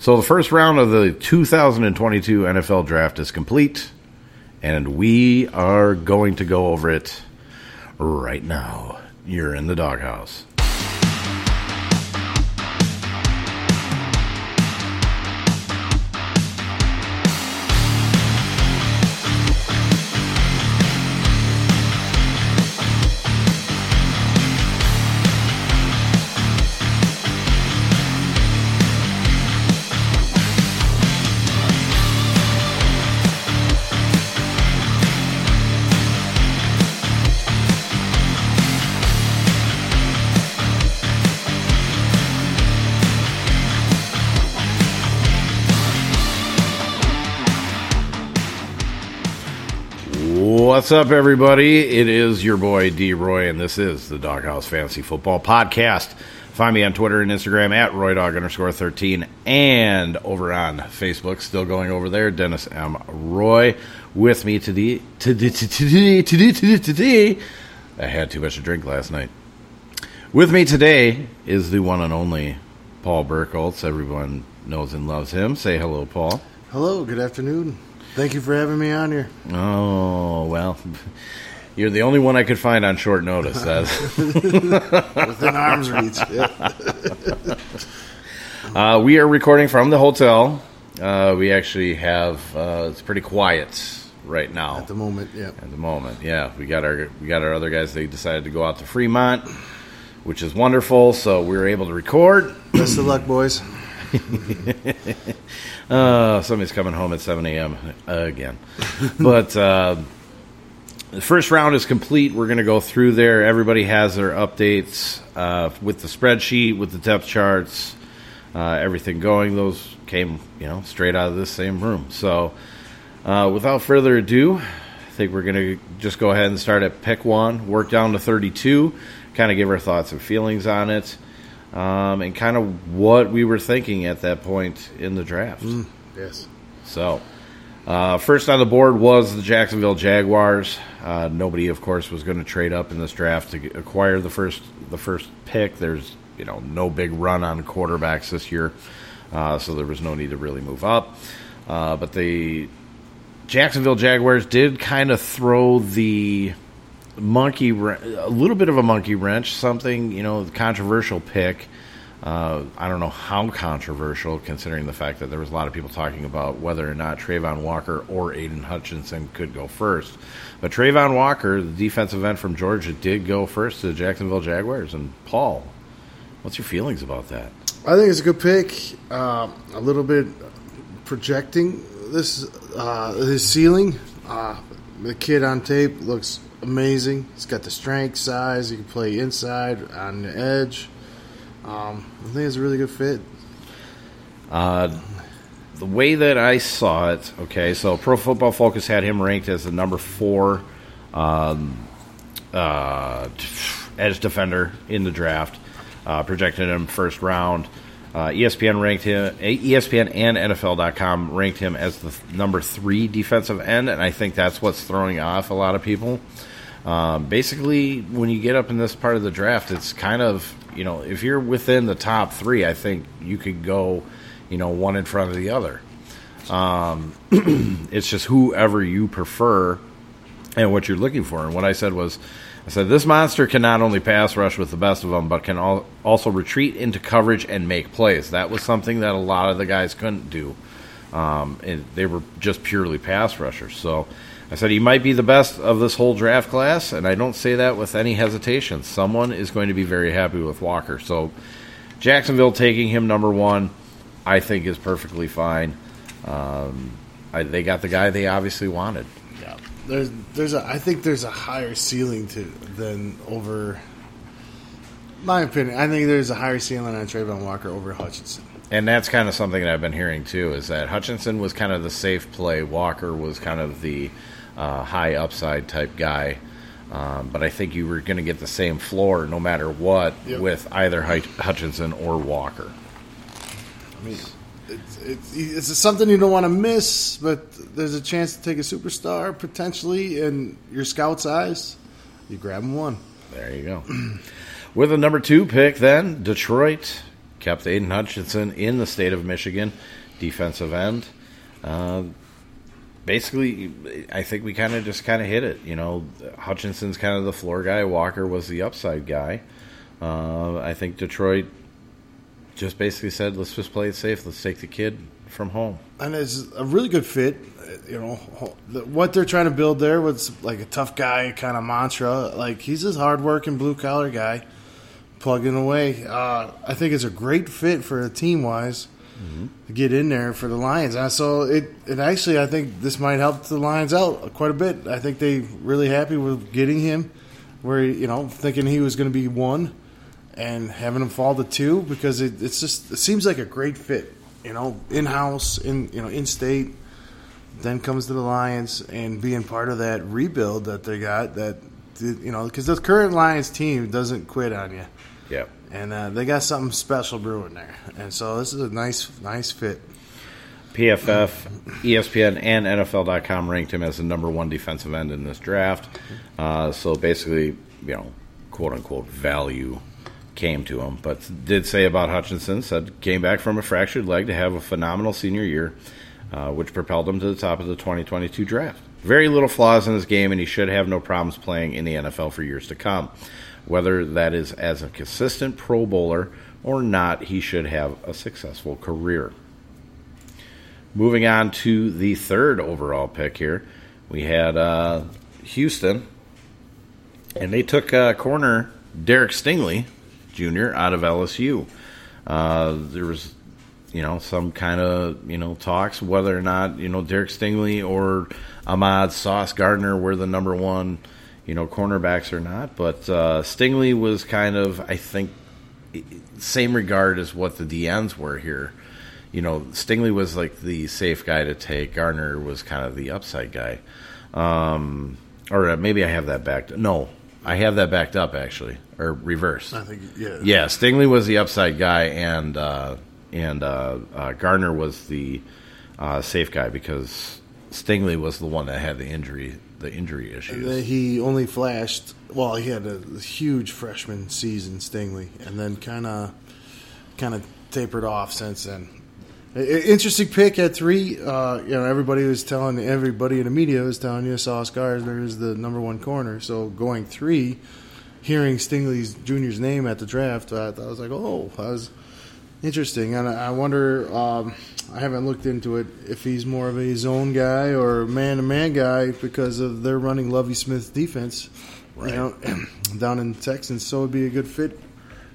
So the first round of the 2022 NFL draft is complete, and we are going to go over it right now. You're in the doghouse. What's up, everybody? It is your boy D Roy, and this is the Doghouse Fantasy Football Podcast. Find me on Twitter and Instagram at RoyDog underscore 13 and over on Facebook, still going over there, Dennis M. Roy. With me today, today, today, today, today, today. I had too much to drink last night. With me today is the one and only Paul Birkholz. Everyone knows and loves him. Say hello, Paul. Hello, good afternoon. Thank you for having me on here. Oh, well, you're the only one I could find on short notice. Within arm's reach. Yeah. uh, we are recording from the hotel. Uh, we actually have uh, it's pretty quiet right now At the moment, yeah. at the moment. Yeah, we got our we got our other guys. They decided to go out to Fremont, which is wonderful. So we were able to record. Best of luck, boys. Uh, somebody's coming home at 7 a.m. again. but uh, the first round is complete. We're going to go through there. Everybody has their updates uh, with the spreadsheet, with the depth charts, uh, everything going. Those came, you know, straight out of this same room. So, uh, without further ado, I think we're going to just go ahead and start at pick one, work down to 32, kind of give our thoughts and feelings on it, um, and kind of what we were thinking at that point in the draft. Yes. So, uh, first on the board was the Jacksonville Jaguars. Uh, nobody, of course, was going to trade up in this draft to acquire the first the first pick. There's you know no big run on quarterbacks this year, uh, so there was no need to really move up. Uh, but the Jacksonville Jaguars did kind of throw the monkey a little bit of a monkey wrench, something you know controversial pick. Uh, I don't know how controversial, considering the fact that there was a lot of people talking about whether or not Travon Walker or Aidan Hutchinson could go first. But Travon Walker, the defensive end from Georgia, did go first to the Jacksonville Jaguars. And Paul, what's your feelings about that? I think it's a good pick. Um, a little bit projecting this uh, his ceiling. Uh, the kid on tape looks amazing. He's got the strength, size. He can play inside on the edge. Um, I think it's a really good fit. Uh, the way that I saw it, okay, so Pro Football Focus had him ranked as the number four um, uh, edge defender in the draft, uh, projected him first round. Uh, ESPN ranked him, ESPN and NFL.com ranked him as the th- number three defensive end, and I think that's what's throwing off a lot of people. Um, basically, when you get up in this part of the draft, it's kind of you know if you're within the top three, I think you could go, you know, one in front of the other. Um, it's just whoever you prefer and what you're looking for. And what I said was, I said this monster can not only pass rush with the best of them, but can al- also retreat into coverage and make plays. That was something that a lot of the guys couldn't do. Um, and they were just purely pass rushers. So I said he might be the best of this whole draft class, and I don't say that with any hesitation. Someone is going to be very happy with Walker. So Jacksonville taking him number one, I think is perfectly fine. Um, I, they got the guy they obviously wanted. Yeah, there's there's a I think there's a higher ceiling to than over. My opinion, I think there's a higher ceiling on Travon Walker over Hutchinson. And that's kind of something that I've been hearing too. Is that Hutchinson was kind of the safe play, Walker was kind of the uh, high upside type guy. Um, but I think you were going to get the same floor no matter what Yep. with either Hut- Hutchinson or Walker. I mean, it's, it's, it's something you don't want to miss, but there's a chance to take a superstar potentially in your scout's eyes. You grab him one. There you go. With a number two pick, then Detroit kept Aidan Hutchinson in the state of Michigan, defensive end. Uh, basically, I think we kind of just kind of hit it. You know, Hutchinson's kind of the floor guy. Walker was the upside guy. Uh, I think Detroit just basically said, "Let's just play it safe. Let's take the kid from home." And it's a really good fit. You know what they're trying to build there was like a tough guy kind of mantra. Like he's this hardworking blue collar guy, plugging away. Uh, I think it's a great fit for a team wise mm-hmm. get in there for the Lions. And so it, it actually, I think this might help the Lions out quite a bit. I think they really happy with getting him, where you know thinking he was going to be one, and having him fall to two because it, it's just it seems like a great fit. You know, in house, in you know, in state. Then comes to the Lions and being part of that rebuild that they got. That you know, because the current Lions team doesn't quit on you. Yeah and uh, they got something special brewing there. And so this is a nice, nice fit. PFF, ESPN, and NFL.com ranked him as the number one defensive end in this draft. Uh, so basically, you know, quote unquote value came to him. But did say about Hutchinson said came back from a fractured leg to have a phenomenal senior year, uh, which propelled him to the top of the 2022 draft. Very little flaws in his game, and he should have no problems playing in the NFL for years to come. Whether that is as a consistent Pro Bowler or not, he should have a successful career. Moving on to the third overall pick here, we had uh, Houston, and they took uh, corner Derek Stingley Jr. out of LSU. Uh, there was, you know, some kind of you know talks whether or not you know Derek Stingley or Ahmad Sauce Gardner were the number one you know, cornerbacks or not. But uh, Stingley was kind of, I think, same regard as what the DNs were here. You know, Stingley was like the safe guy to take. Garner was kind of the upside guy. Um, or uh, maybe I have that backed. No, I have that backed up actually, or reversed. I think yeah. Yeah, Stingley was the upside guy, and uh, and uh, uh, Gardner was the uh, safe guy because Stingley was the one that had the injury the injury issues. He only flashed. Well, he had a huge freshman season, Stingley, and then kind of kind of tapered off since then. Interesting pick at three. Uh, you know, everybody was telling everybody in the media was telling you Sauce Gardner is the number one corner. So going three, hearing Stingley's junior's name at the draft, I, I was like, oh, I was interesting. And I wonder. Um, I haven't looked into it if he's more of a zone guy or man to man guy because of their running Lovie Smith defense, right. you know, down in Texas. So it'd be a good fit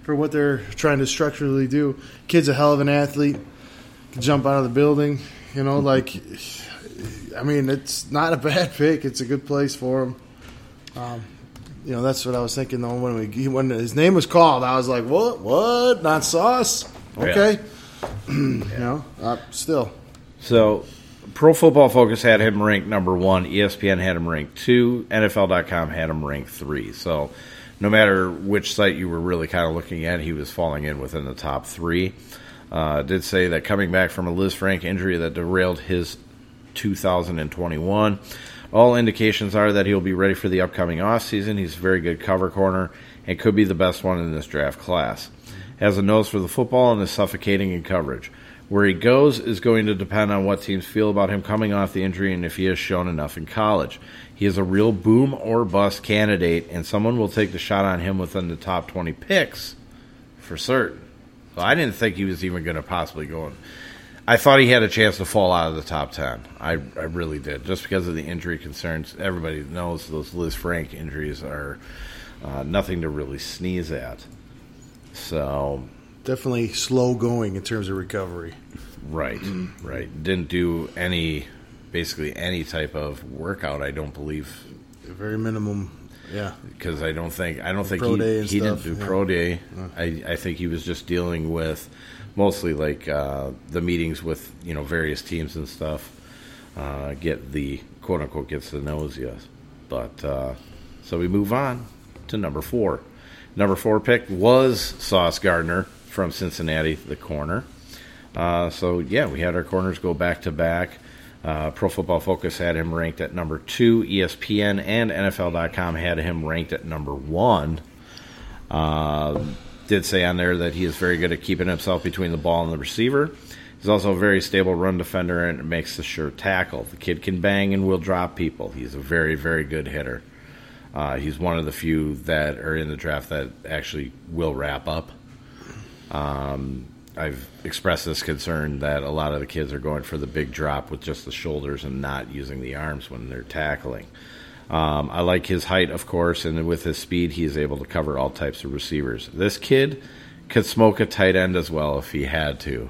for what they're trying to structurally do. Kid's a hell of an athlete. Can jump out of the building, you know. Like, I mean, it's not a bad pick. It's a good place for him. Um, you know, that's what I was thinking though when we when his name was called. I was like, what? What? Not sauce? Okay. Yeah. you know, uh, still. So, Pro Football Focus had him ranked number one. ESPN had him ranked two. NFL.com had him ranked three. So, no matter which site you were really kind of looking at, he was falling in within the top three. Uh, did say that coming back from a Liz Lisfranc injury that derailed his 2021. All indications are that he'll be ready for the upcoming offseason. He's a very good cover corner and could be the best one in this draft class has a nose for the football and is suffocating in coverage. Where he goes is going to depend on what teams feel about him coming off the injury and if he has shown enough in college. He is a real boom or bust candidate, and someone will take the shot on him within the top 20 picks for certain. So I didn't think he was even going to possibly go in. I thought he had a chance to fall out of the top 10. I, I really did, just because of the injury concerns. Everybody knows those Lisfranc injuries are uh, nothing to really sneeze at. So definitely slow going in terms of recovery. Right, right. Didn't do any, basically any type of workout. I don't believe. Very minimum. Yeah, because I don't think I don't think he, he didn't do yeah. pro day. I I think he was just dealing with mostly like uh, the meetings with you know various teams and stuff. Uh, get the quote unquote gets the nose, yes. But uh, so we move on to number four. Number four pick was Sauce Gardner from Cincinnati, the corner. Uh, so, yeah, we had our corners go back to back. Uh, Pro Football Focus had him ranked at number two. ESPN and NFL.com had him ranked at number one. Uh, did say on there that he is very good at keeping himself between the ball and the receiver. He's also a very stable run defender and makes the sure tackle. The kid can bang and will drop people. He's a very, very good hitter. Uh, he's one of the few that are in the draft that actually will wrap up. Um, I've expressed this concern that a lot of the kids are going for the big drop with just the shoulders and not using the arms when they're tackling. Um, I like his height, of course, and with his speed, he is able to cover all types of receivers. This kid could smoke a tight end as well if he had to,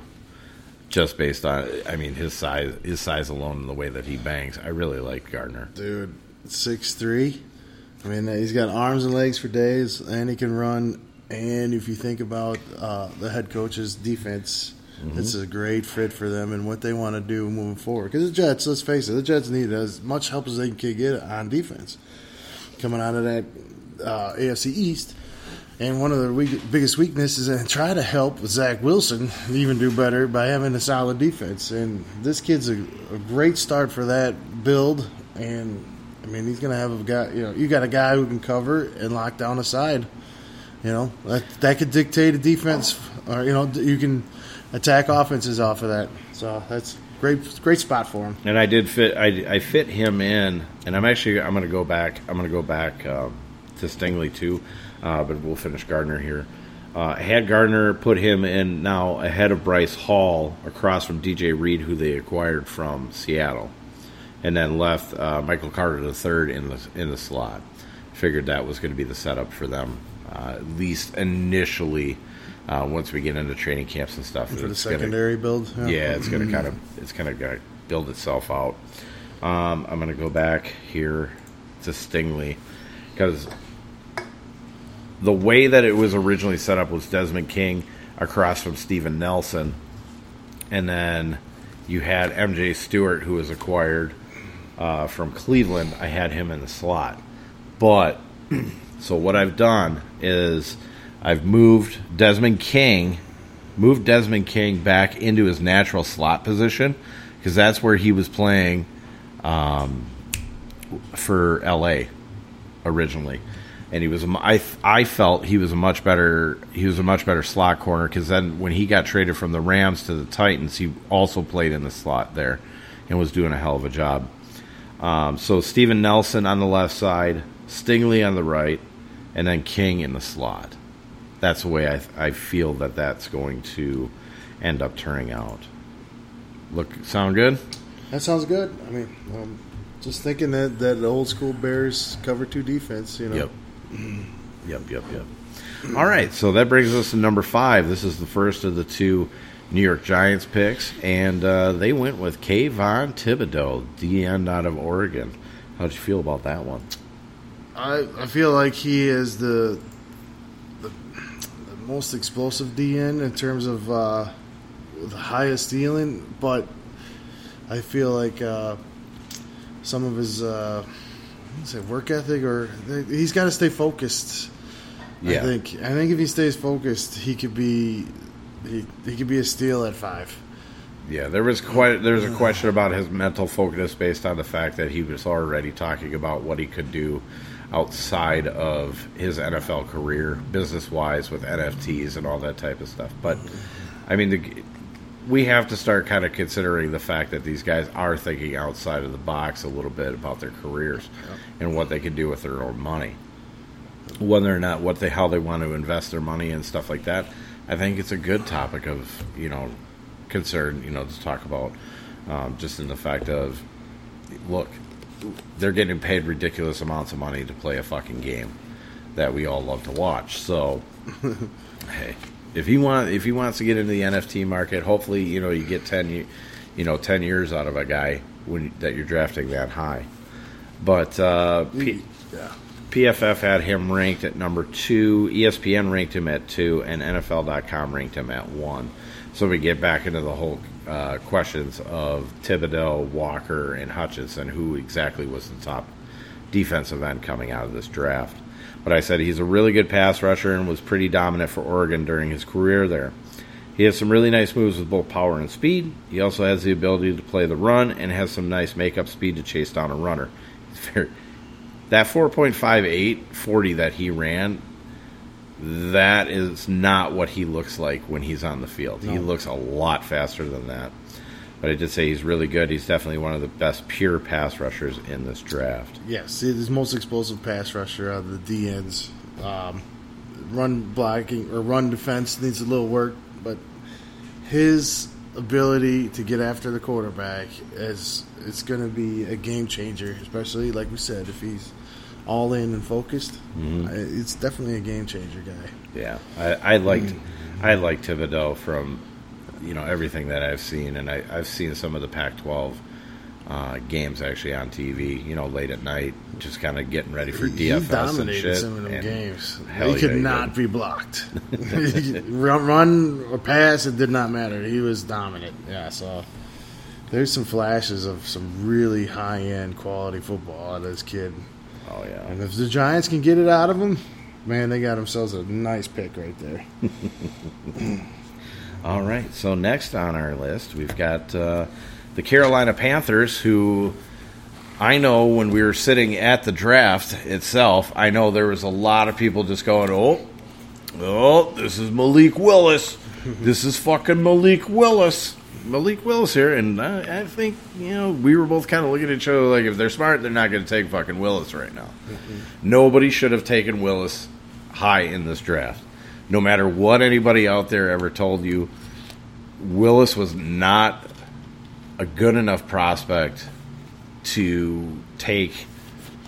just based on, I mean, his size, his size alone, and the way that he bangs. I really like Gardner. Dude, six three. I mean, he's got arms and legs for days, and he can run. And if you think about uh, the head coach's defense, mm-hmm. it's a great fit for them and what they want to do moving forward. Because the Jets, let's face it, the Jets need as much help as they can get on defense coming out of that uh, AFC East. And one of the weak, biggest weaknesses, and try to help Zach Wilson even do better by having a solid defense. And this kid's a, a great start for that build. And I mean, he's going to have a guy. You know, you got a guy who can cover and lock down a side. You know that that could dictate a defense, or you know you can attack offenses off of that. So that's great, great spot for him. And I did fit. I, I fit him in, and I'm actually I'm going to go back. I'm going to go back um, to Stingley too uh, but we'll finish Gardner here. Uh, had Gardner put him in now ahead of Bryce Hall across from DJ Reed, who they acquired from Seattle, and then left uh, Michael Carter the third in the in the slot. Figured that was going to be the setup for them, uh, at least initially. Uh, once we get into training camps and stuff, for the secondary gonna, build, yeah, yeah it's going to kind of it's kind of going to build itself out. Um, I'm going to go back here to Stingley because the way that it was originally set up was Desmond King across from Steven Nelson, and then you had MJ Stewart, who was acquired uh, from Cleveland. I had him in the slot, but so what I've done is I've moved Desmond King, moved Desmond King back into his natural slot position because that's where he was playing um, for LA originally and he was a, I, I felt he was a much better he was a much better slot corner because then when he got traded from the Rams to the Titans, he also played in the slot there and was doing a hell of a job. Um, so Steven Nelson on the left side, Stingley on the right, and then King in the slot. That's the way I, I feel that that's going to end up turning out. Look, sound good? That sounds good. I mean, um, just thinking that that old school Bears cover two defense, you know. Yep. Yep, yep, yep. All right, so that brings us to number five. This is the first of the two New York Giants picks, and uh, they went with Kayvon Thibodeaux, DN out of Oregon. How'd you feel about that one? I I feel like he is the the, the most explosive DN in terms of uh, the highest ceiling, but I feel like uh, some of his uh, say work ethic or he's got to stay focused. Yeah. I think I think if he stays focused, he could be he, he could be a steal at five. Yeah, there was quite there was a question about his mental focus based on the fact that he was already talking about what he could do outside of his NFL career, business wise, with NFTs and all that type of stuff. But I mean, the, we have to start kind of considering the fact that these guys are thinking outside of the box a little bit about their careers and what they can do with their own money, whether or not what they how they want to invest their money and stuff like that. I think it's a good topic of you know concern you know to talk about um, just in the fact of look they're getting paid ridiculous amounts of money to play a fucking game that we all love to watch so hey if he want if he wants to get into the NFT market, hopefully you know you get ten you know ten years out of a guy when that you're drafting that high. But uh, P- yeah. PFF had him ranked at number two. ESPN ranked him at two, and NFL.com ranked him at one. So we get back into the whole uh, questions of Thibodeaux, Walker, and Hutchinson, who exactly was the top defensive end coming out of this draft. But I said he's a really good pass rusher and was pretty dominant for Oregon during his career there. He has some really nice moves with both power and speed. He also has the ability to play the run and has some nice makeup speed to chase down a runner. He's very, that 4.58 40 that he ran, that is not what he looks like when he's on the field. He looks a lot faster than that. But I did say he's really good. He's definitely one of the best pure pass rushers in this draft. Yes, he's the most explosive pass rusher out of the D ends. Um, run blocking or run defense needs a little work, but his ability to get after the quarterback is it's going to be a game changer, especially like we said if he's all in and focused. Mm-hmm. It's definitely a game changer guy. Yeah, I, I liked I liked Thibodeaux from you know everything that I've seen, and I, I've seen some of the Pac-12 uh, games actually on TV. You know, late at night, just kind of getting ready for he DFS and dominated shit. some of them and games. hell He could yeah, he not did. be blocked. run, run or pass, it did not matter. He was dominant. Yeah, so there's some flashes of some really high end quality football out of this kid. Oh yeah, And if the Giants can get it out of them, man, they got themselves a nice pick right there. All right. So next on our list, we've got uh, the Carolina Panthers, who I know when we were sitting at the draft itself, I know there was a lot of people just going, "Oh, oh, this is Malik Willis. This is fucking Malik Willis." Malik Willis here, and I, I think you know we were both kind of looking at each other like, if they're smart, they're not going to take fucking Willis right now. Nobody should have taken Willis high in this draft. No matter what anybody out there ever told you, Willis was not a good enough prospect to take,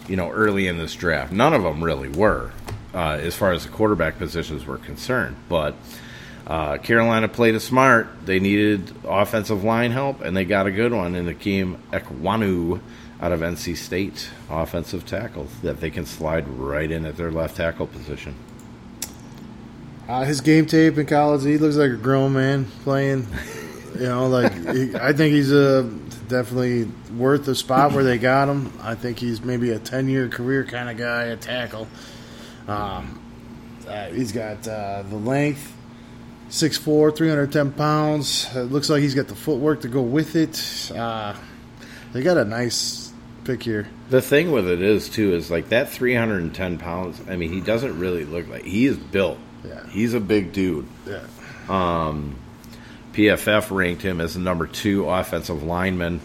you know, early in this draft. None of them really were, uh, as far as the quarterback positions were concerned. But uh, Carolina played it smart. They needed offensive line help, and they got a good one in Ikem Ekwonu out of NC State, offensive tackle that they can slide right in at their left tackle position. Uh, his game tape in college, he looks like a grown man playing. You know, like he, I think he's a definitely worth the spot where they got him. I think he's maybe a ten year career kind of guy, a tackle. Um, uh, he's got uh, the length, 6'4", 310 pounds. It looks like he's got the footwork to go with it. Uh, they got a nice pick here. The thing with it is too is like that 310 pounds. I mean, he doesn't really look like he is built. Yeah. He's a big dude. Yeah. PFF ranked him as the number two offensive lineman.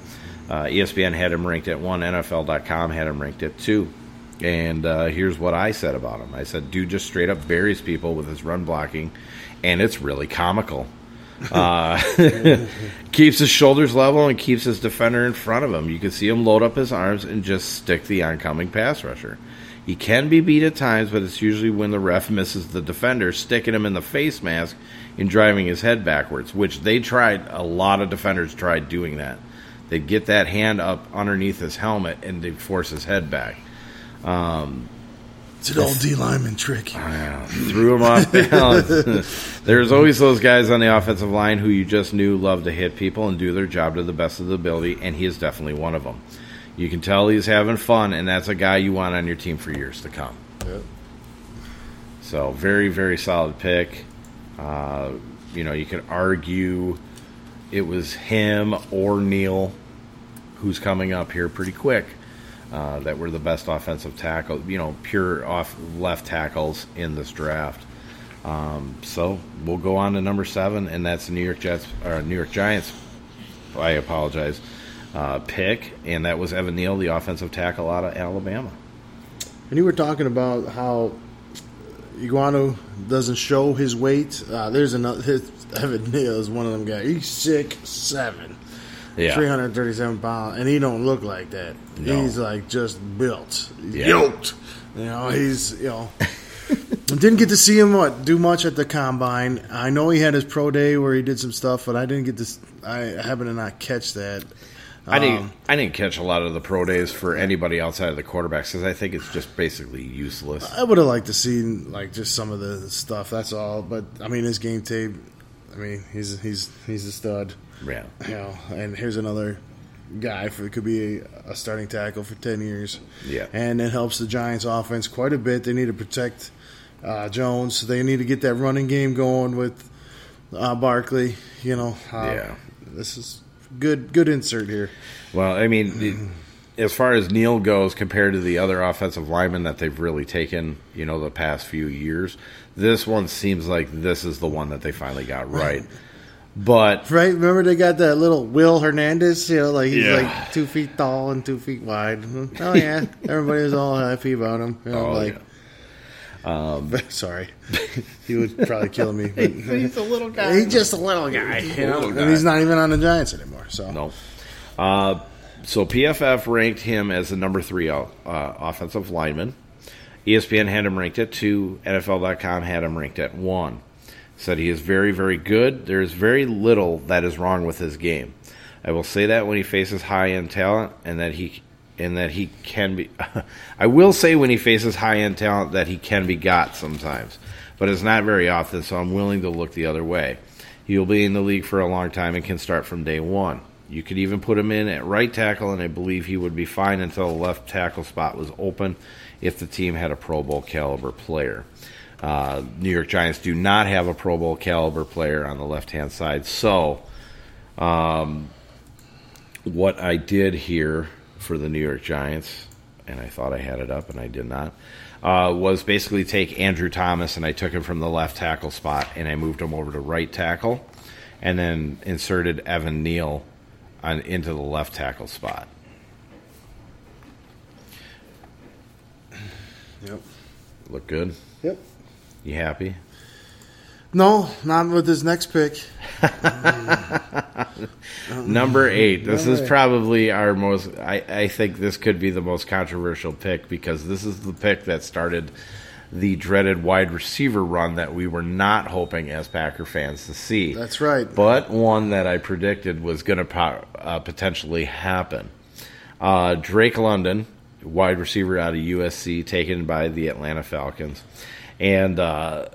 Uh, ESPN had him ranked at one. NFL.com had him ranked at two. And uh, here's what I said about him. I said, dude just straight up buries people with his run blocking, and it's really comical. Uh, keeps his shoulders level and keeps his defender in front of him. You can see him load up his arms and just stick the oncoming pass rusher. He can be beat at times, but it's usually when the ref misses the defender, sticking him in the face mask and driving his head backwards, which they tried. A lot of defenders tried doing that. They'd get that hand up underneath his helmet and they'd force his head back. It's an old D lineman trick. Threw him off balance. There's always those guys on the offensive line who you just knew loved to hit people and do their job to the best of the ability, and he is definitely one of them. You can tell he's having fun, and that's a guy you want on your team for years to come. Yep. So very, very solid pick. Uh, you know, you could argue it was him or Neal who's coming up here pretty quick. Uh, that were the best offensive tackle, you know, pure off left tackles in this draft. Um, so we'll go on to number seven, and that's New York Jets or New York Giants. I apologize. Uh, pick, and that was Evan Neal, the offensive tackle out of Alabama. And you were talking about how Ekwonu doesn't show his weight. Uh, there's another. His, Evan Neal is one of them guys. He's six seven, Yeah, three hundred thirty seven pounds, and he don't look like that. No. He's like just built, Yeah. yoked. You know, he's you know. didn't get to see him what do much at the combine. I know he had his pro day where he did some stuff, but I didn't get to. I happened to not catch that. I didn't. Um, I didn't catch a lot of the pro days for anybody outside of the quarterbacks because I think it's just basically useless. I would have liked to see like just some of the stuff. That's all. But I mean, his game tape. I mean, he's he's he's a stud. Yeah, You know, and here's another guy for could be a, a starting tackle for ten years. Yeah. and it helps the Giants' offense quite a bit. They need to protect uh, Jones. They need to get that running game going with uh, Barkley. You know, uh, Yeah. This is good. Good insert here. Well, I mean, as far as Neal goes, compared to the other offensive linemen that they've really taken, you know, the past few years, this one seems like this is the one that they finally got right. But Right? Remember they got that little Will Hernandez, you know, like he's Yeah. like two feet tall and two feet wide. Oh yeah, everybody was all happy about him. You know, Oh, like, sorry, he would probably kill me. He's a little guy. he's just a little guy, you know, little and he's not even on the Giants anymore. So No. Uh, so PFF ranked him as the number three uh, offensive lineman. ESPN had him ranked at two. NFL.com had him ranked at one. Said he is very, very good. There is very little that is wrong with his game. I will say that when he faces high end talent, and that he and that he can be. I will say when he faces high end talent that he can be got sometimes, but it's not very often. So I'm willing to look the other way. He will be in the league for a long time and can start from day one. You could even put him in at right tackle, and I believe he would be fine until the left tackle spot was open if the team had a Pro Bowl caliber player. Uh, New York Giants do not have a Pro Bowl caliber player on the left hand side. So, um, what I did here for the New York Giants, and I thought I had it up and I did not, uh, was basically take Andrew Thomas and I took him from the left tackle spot and I moved him over to right tackle and then inserted Evan Neal on, into the left tackle spot. Yep. Look good? Yep. You happy? No, not with this next pick. Number eight. This Number is probably our most. I, I think this could be the most controversial pick because this is the pick that started the dreaded wide receiver run that we were not hoping as Packer fans to see. That's right. But one that I predicted was going to po- uh, potentially happen. Uh, Drake London, wide receiver out of USC, taken by the Atlanta Falcons, and. Uh,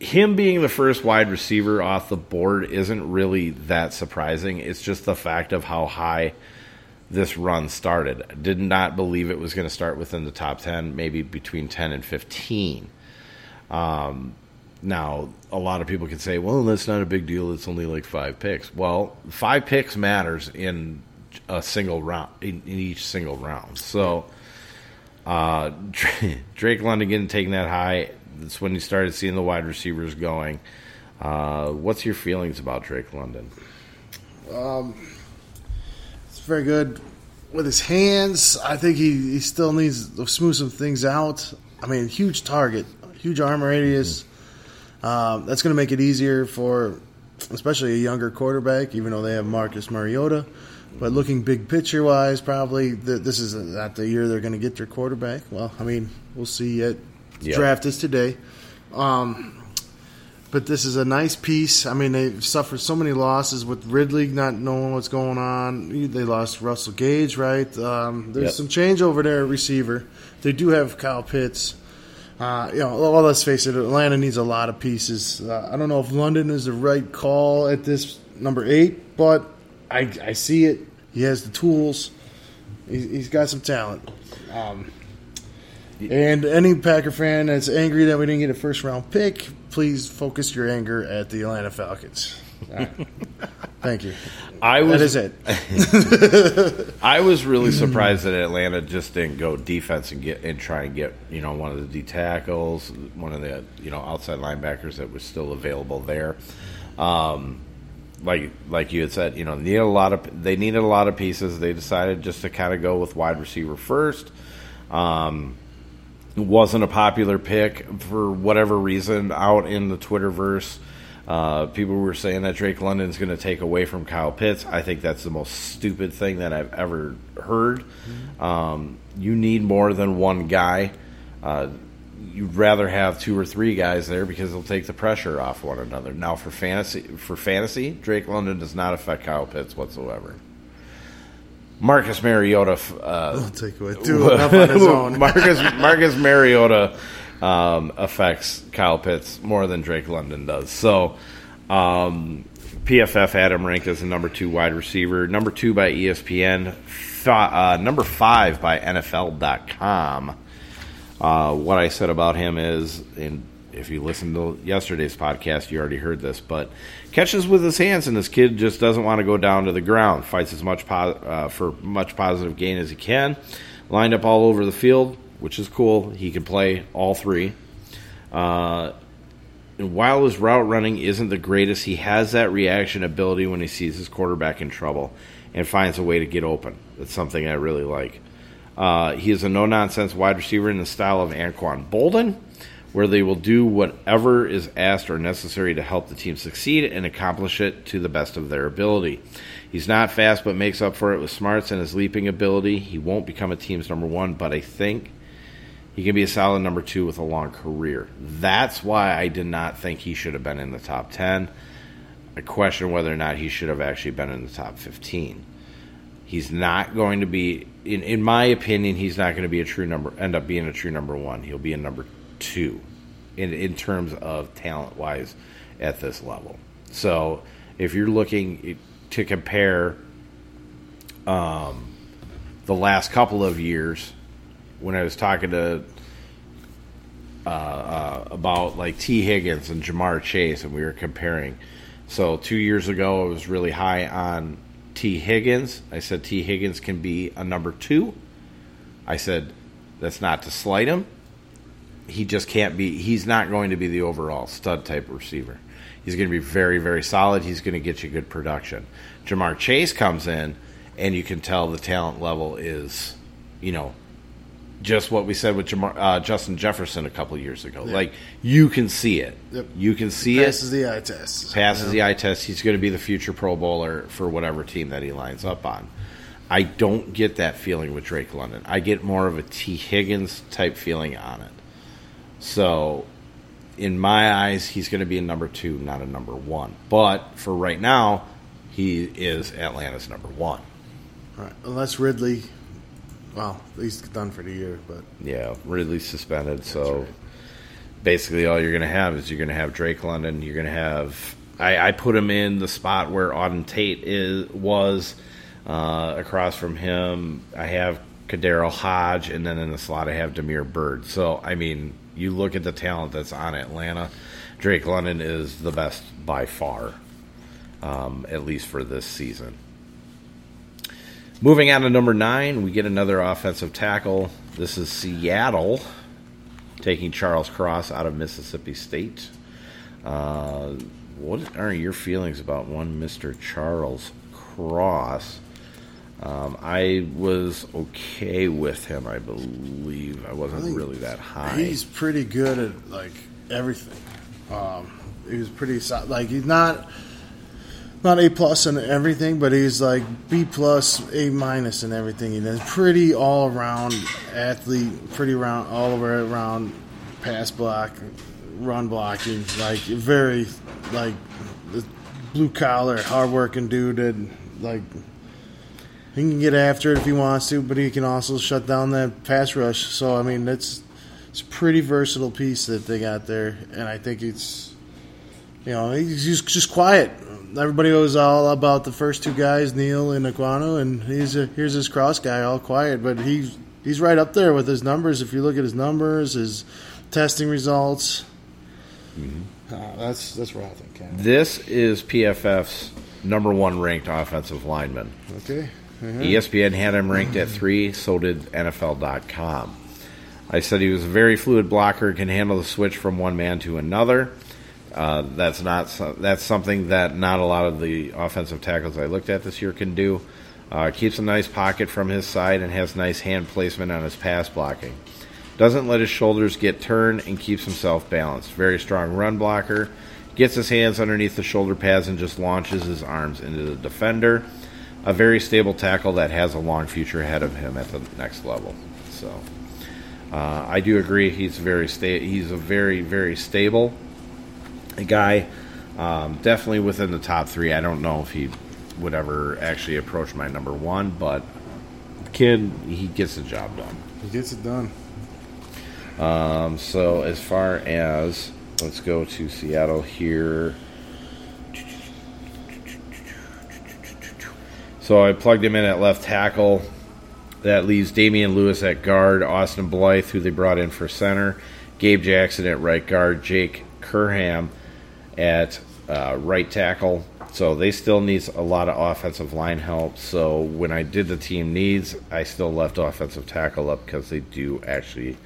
him being the first wide receiver off the board isn't really that surprising. It's just the fact of how high this run started. Did not believe it was going to start within the top 10, maybe between 10 and 15. Um, now, a lot of people could say, well, that's not a big deal. It's only like five picks. Well, five picks matters in a single round, in each single round. So, uh, Drake London getting taken that high. That's when you started seeing the wide receivers going. Uh, what's your feelings about Drake London? It's very good with his hands. I think he, he still needs to smooth some things out. I mean, huge target, huge arm radius. Um, that's going to make it easier for, especially a younger quarterback, even though they have Marcus Mariota. But looking big picture wise, probably th- this is not the year they're going to get their quarterback. Well, I mean, we'll see yet. Yeah. Draft is today. Um, but this is a nice piece. I mean, they've suffered so many losses with Ridley not knowing what's going on. They lost Russell Gage, right? Um, there's Yep. some change over there at receiver. They do have Kyle Pitts. Uh, you know, well, let's face it, Atlanta needs a lot of pieces. Uh, I don't know if London is the right call at this number eight, but I, I see it. He has the tools. He's, he's got some talent. Um, and any Packer fan that's angry that we didn't get a first round pick, please focus your anger at the Atlanta Falcons. All right. Thank you. I was That is it. I was really surprised that Atlanta just didn't go defense and get and try and get you know one of the D tackles, one of the you know outside linebackers that was still available there. Um, like like you had said, you know, they need a lot of they needed a lot of pieces. They decided just to kind of go with wide receiver first. Um, it wasn't a popular pick for whatever reason out in the Twitterverse. Uh, people were saying that Drake London's going to take away from Kyle Pitts. I think that's the most stupid thing that I've ever heard. Um, you need more than one guy. Uh, you'd rather have two or three guys there because they'll take the pressure off one another. Now for fantasy, for fantasy, Drake London does not affect Kyle Pitts whatsoever. Marcus Mariota. Uh, I'll take away two on his own. Marcus Marcus Mariota um, affects Kyle Pitts more than Drake London does. So um, PFF Adam ranked as the number two wide receiver, number two by ESPN, th- uh, number five by NFL.com. Uh, what I said about him is, and if you listened to yesterday's podcast, you already heard this, but catches with his hands, and this kid just doesn't want to go down to the ground. Fights as much po- uh, for much positive gain as he can. Lined up all over the field, which is cool. He can play all three. Uh, and while his route running isn't the greatest, he has that reaction ability when he sees his quarterback in trouble and finds a way to get open. That's something I really like. Uh, he is a no nonsense wide receiver in the style of Anquan Boldin, where they will do whatever is asked or necessary to help the team succeed and accomplish it to the best of their ability. He's not fast, but makes up for it with smarts and his leaping ability. He won't become a team's number one, but I think he can be a solid number two with a long career. That's why I did not think he should have been in the top 10. I question whether or not he should have actually been in the top 15. He's not going to be, in, in my opinion, he's not going to be a true number, end up being a true number one. He'll be a number two in, in terms of talent wise at this level. So if you're looking to compare um, the last couple of years, when I was talking to uh, uh, about like T. Higgins and Ja'Marr Chase, and we were comparing. So two years ago, I was really high on T. Higgins. I said T. Higgins can be a number two. I said that's not to slight him. He just can't be. He's not going to be the overall stud type receiver. He's going to be very, very solid. He's going to get you good production. Ja'Marr Chase comes in, and you can tell the talent level is, you know, just what we said with Ja'Marr, uh, Justin Jefferson a couple years ago. Like you can see it. Yep. You can see Passes it. the eye test. Passes Yeah. the eye test. He's going to be the future Pro Bowler for whatever team that he lines up on. I don't get that feeling with Drake London. I get more of a T. Higgins type feeling on it. So, in my eyes, he's going to be a number two, not a number one. But for right now, he is Atlanta's number one. All right. Unless Ridley, well, he's done for the year, but Yeah, Ridley suspended. So basically, all you're going to have is you're going to have Drake London. You're going to have. I, I put him in the spot where Auden Tate is was uh, across from him. I have KhaDarel Hodge, and then in the slot I have Damiere Byrd. So I mean, you look at the talent that's on Atlanta. Drake London is the best by far, um, at least for this season. Moving on to number nine, we get another offensive tackle. This is Seattle taking Charles Cross out of Mississippi State. Uh, what are your feelings about one Mr. Charles Cross? Um, I was okay with him, I believe. I wasn't I really that high. he's pretty good at like everything. Um, he was pretty. Like he's not not A plus in everything, but he's like B plus, A minus in everything. He does pretty all around athlete, pretty round all over around pass block, run blocking. Like very like blue collar, hard working dude. And like he can get after it if he wants to, but he can also shut down that pass rush. So I mean, it's it's a pretty versatile piece that they got there, and I think it's you know he's just quiet. Everybody was all about the first two guys, Neal and Ekwonu, and he's a, here's this cross guy, all quiet, but he's he's right up there with his numbers. If you look at his numbers, his testing results, uh, that's that's where I think. This is PFF's number one ranked offensive lineman. Okay. Uh-huh. ESPN had him ranked at three, so did NFL.com. I said he was a very fluid blocker, can handle the switch from one man to another. Uh, that's not that's something that not a lot of the offensive tackles I looked at this year can do. Uh, keeps a nice pocket from his side and has nice hand placement on his pass blocking. Doesn't let his shoulders get turned and keeps himself balanced. Very strong run blocker. Gets his hands underneath the shoulder pads and just launches his arms into the defender. A very stable tackle that has a long future ahead of him at the next level. So uh, I do agree. He's very sta- He's a very very stable guy. Um, definitely within the top three. I don't know if he would ever actually approach my number one, but kid, he gets the job done. He gets it done. Um, so as far as let's go to Seattle here. So I plugged him in at left tackle. That leaves Damien Lewis at guard, Austin Blythe, who they brought in for center, Gabe Jackson at right guard, Jake Curhan at uh, right tackle. So they still need a lot of offensive line help. So when I did the team needs, I still left offensive tackle up because they do actually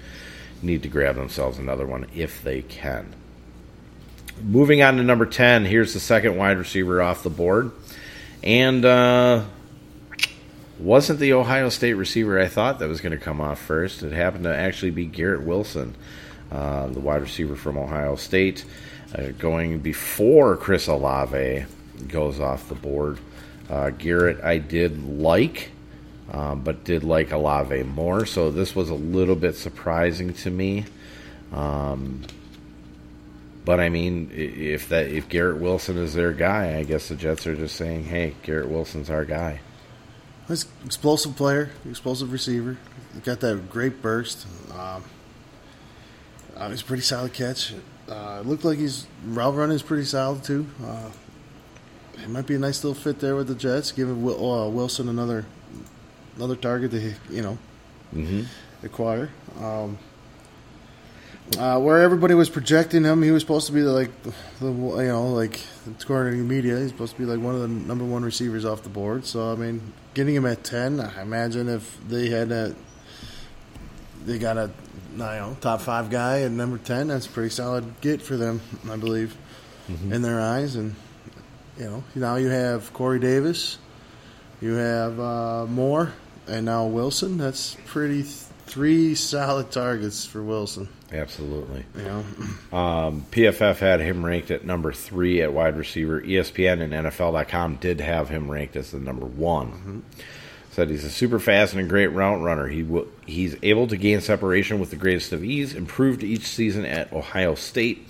need to grab themselves another one if they can. Moving on to number 10, here's the second wide receiver off the board. And uh, wasn't the Ohio State receiver I thought that was going to come off first. It happened to actually be Garrett Wilson, uh, the wide receiver from Ohio State, uh, going before Chris Olave goes off the board. Uh, Garrett, I did like, um, but did like Olave more. So this was a little bit surprising to me. Um, but I mean, if that if Garrett Wilson is their guy, I guess the Jets are just saying, "Hey, Garrett Wilson's our guy." He's explosive player, explosive receiver. He got that great burst. Um, uh, he's a pretty solid catch. Uh, it looked like he's route running is pretty solid too. Uh, it might be a nice little fit there with the Jets, giving Will, uh, Wilson another another target to you know mm-hmm. acquire. Um, uh, where everybody was projecting him, he was supposed to be the, like the, the you know like according to media, he's supposed to be like one of the number one receivers off the board. So I mean, getting him at ten, I imagine if they had a they got a you know top five guy at number ten, that's a pretty solid get for them, I believe, mm-hmm. in their eyes. And you know now you have Corey Davis, you have uh, Moore, and now Wilson. That's pretty th- three solid targets for Wilson. Absolutely. Yeah. Um, PFF had him ranked at number three at wide receiver. ESPN and NFL.com did have him ranked as the number one. Mm-hmm. Said he's a super fast and a great route runner. He w- he's able to gain separation with the greatest of ease. Improved each season at Ohio State,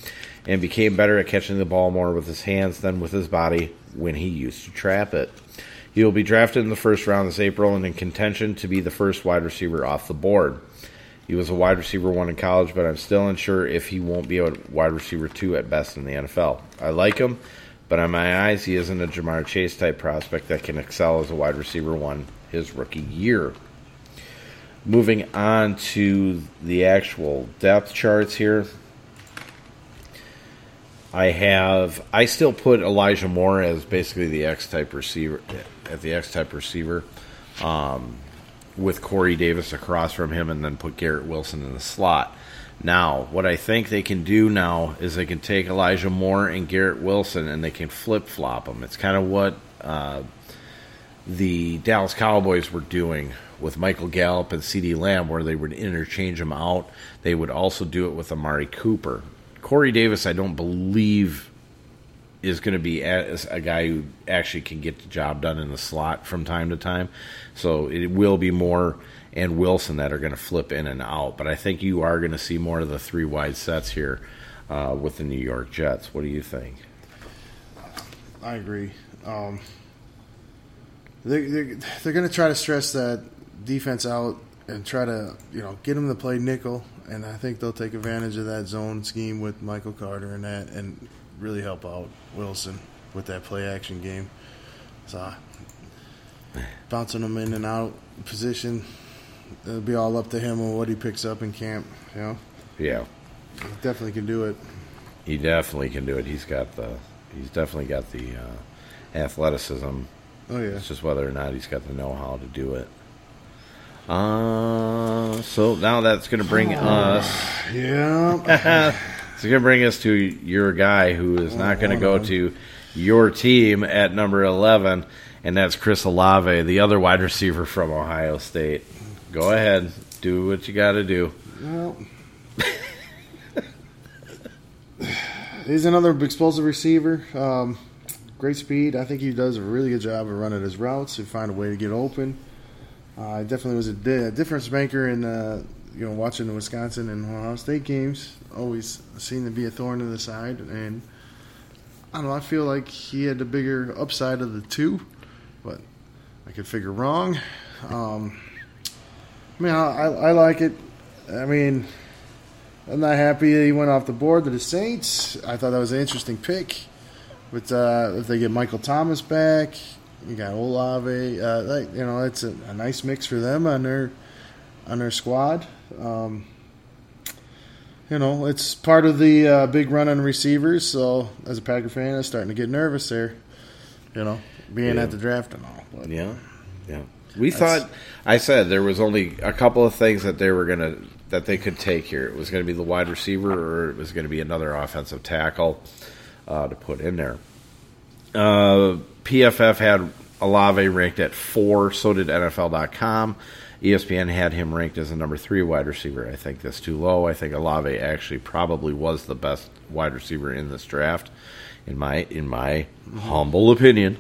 and became better at catching the ball more with his hands than with his body when he used to trap it. He will be drafted in the first round this April and in contention to be the first wide receiver off the board. He was a wide receiver one in college, but I'm still unsure if he won't be a wide receiver two at best in the NFL. I like him, but in my eyes, he isn't a Ja'Marr Chase type prospect that can excel as a wide receiver one his rookie year. Moving on to the actual depth charts here. I have I still put Elijah Moore as basically the X type receiver at the X type receiver. Um, with Corey Davis across from him and then put Garrett Wilson in the slot. Now, what I think they can do now is they can take Elijah Moore and Garrett Wilson and they can flip flop them. It's kind of what uh, the Dallas Cowboys were doing with Michael Gallup and CeeDee Lamb, where they would interchange them out. They would also do it with Amari Cooper. Corey Davis, I don't believe is going to be a guy who actually can get the job done in the slot from time to time. So it will be more and Wilson that are going to flip in and out. But I think you are going to see more of the three wide sets here uh, with the New York Jets. What do you think? I agree. Um, they, they're, they're going to try to stress that defense out and try to you know get them to play nickel, and I think they'll take advantage of that zone scheme with Michael Carter and that, and really help out Wilson with that play action game. So bouncing him in and out position, it'll be all up to him on what he picks up in camp. You know. Yeah. He definitely can do it. He definitely can do it. He's got the. He's definitely got the uh, athleticism. Oh yeah. It's just whether or not he's got the know-how to do it. Uh, so now that's going to bring oh, us. Yeah. It's going to bring us to your guy who is not going to go to your team at number 11, and that's Chris Olave, the other wide receiver from Ohio State. Go ahead. Do what you got to do. Well, he's another explosive receiver. Um, great speed. I think he does a really good job of running his routes and find a way to get open. Uh, definitely was a, di- difference maker in uh, you know watching the Wisconsin and Ohio State games always seemed to be a thorn in the side, and I don't know. I feel like he had the bigger upside of the two, but I could figure wrong. Um, I mean, I, I, like it. I mean, I'm not happy that he went off the board to the Saints. I thought that was an interesting pick. But uh, if they get Michael Thomas back, you got Olave. Uh, you know, it's a, a, nice mix for them on their on their squad. Um, you know, it's part of the uh, big run on receivers. So, as a Packer fan, I'm starting to get nervous there. You know, being Yeah. at the draft and all. But Yeah, yeah. We thought I said there was only a couple of things that they were gonna that they could take here. It was going to be the wide receiver, or it was going to be another offensive tackle uh, to put in there. Uh, PFF had Olave ranked at four. So did NFL.com. ESPN had him ranked as a number three wide receiver. I think that's too low. I think Olave actually probably was the best wide receiver in this draft, in my in my humble opinion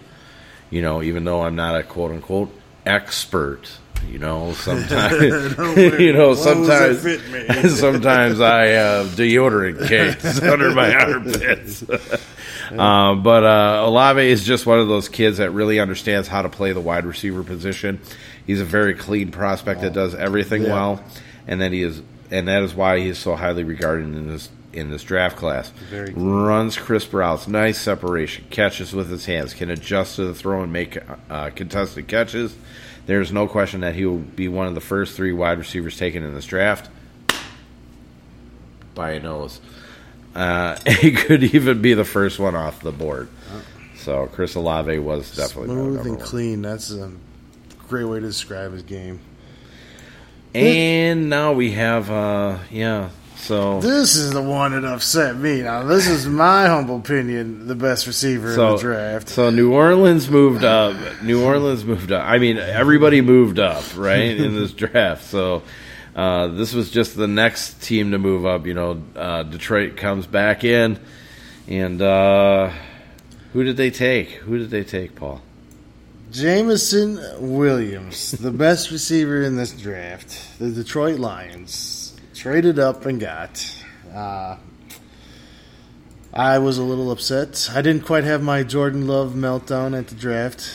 you know, even though I'm not a quote unquote expert, you know, sometimes, you know, sometimes, sometimes I have deodorant cakes under my armpits. um, but uh, Olave is just one of those kids that really understands how to play the wide receiver position. He's a very clean prospect that does everything Yeah. well, and that he is, and that is why he is so highly regarded in this in this draft class. Runs crisp routes, nice separation, catches with his hands, can adjust to the throw and make uh, contested catches. There's no question that he will be one of the first three wide receivers taken in this draft. By a nose. Uh, he could even be the first one off the board. So Chris Olave was definitely Smooth and one. clean. That's a great way to describe his game. And now we have, uh, yeah. So This is the one that upset me. Now, this is my humble opinion, the best receiver in so the draft. so New Orleans moved up. New Orleans moved up. I mean, everybody moved up, right, in this draft. So uh, this was just the next team to move up. You know, uh, Detroit comes back in, and uh, who did they take? Who did they take, Paul? Jameson Williams, the best receiver in this draft. The Detroit Lions traded up and got. Uh, I was a little upset. I didn't quite have my Jordan Love meltdown at the draft,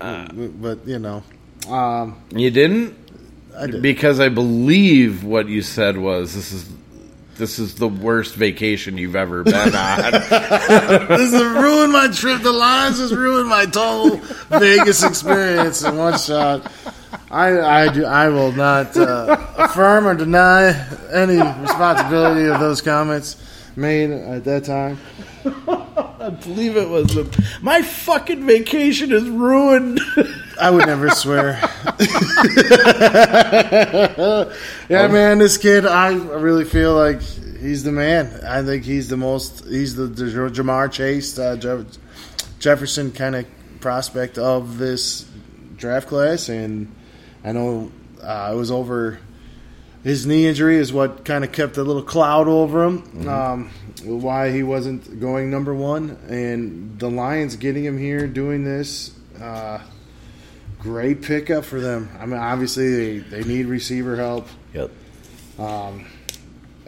Uh, but you know, um, You didn't, I did. because I believe what you said was this is. This is the worst vacation you've ever been on. this has ruined my trip. The Lions has ruined my total Vegas experience in one shot. I I, do, I will not uh, affirm or deny any responsibility of those comments made at that time. I believe it was the, my fucking vacation is ruined. I would never swear. yeah, man, this kid, I really feel like he's the man. I think he's the most, he's the, the Ja'Marr Chase, uh, Jeff, Jefferson kind of prospect of this draft class. And I know uh, it was over his knee injury is what kind of kept a little cloud over him. Um, why he wasn't going number one, and the Lions getting him here doing this. Uh, great pickup for them. I mean, obviously they, they need receiver help. Yep. Um,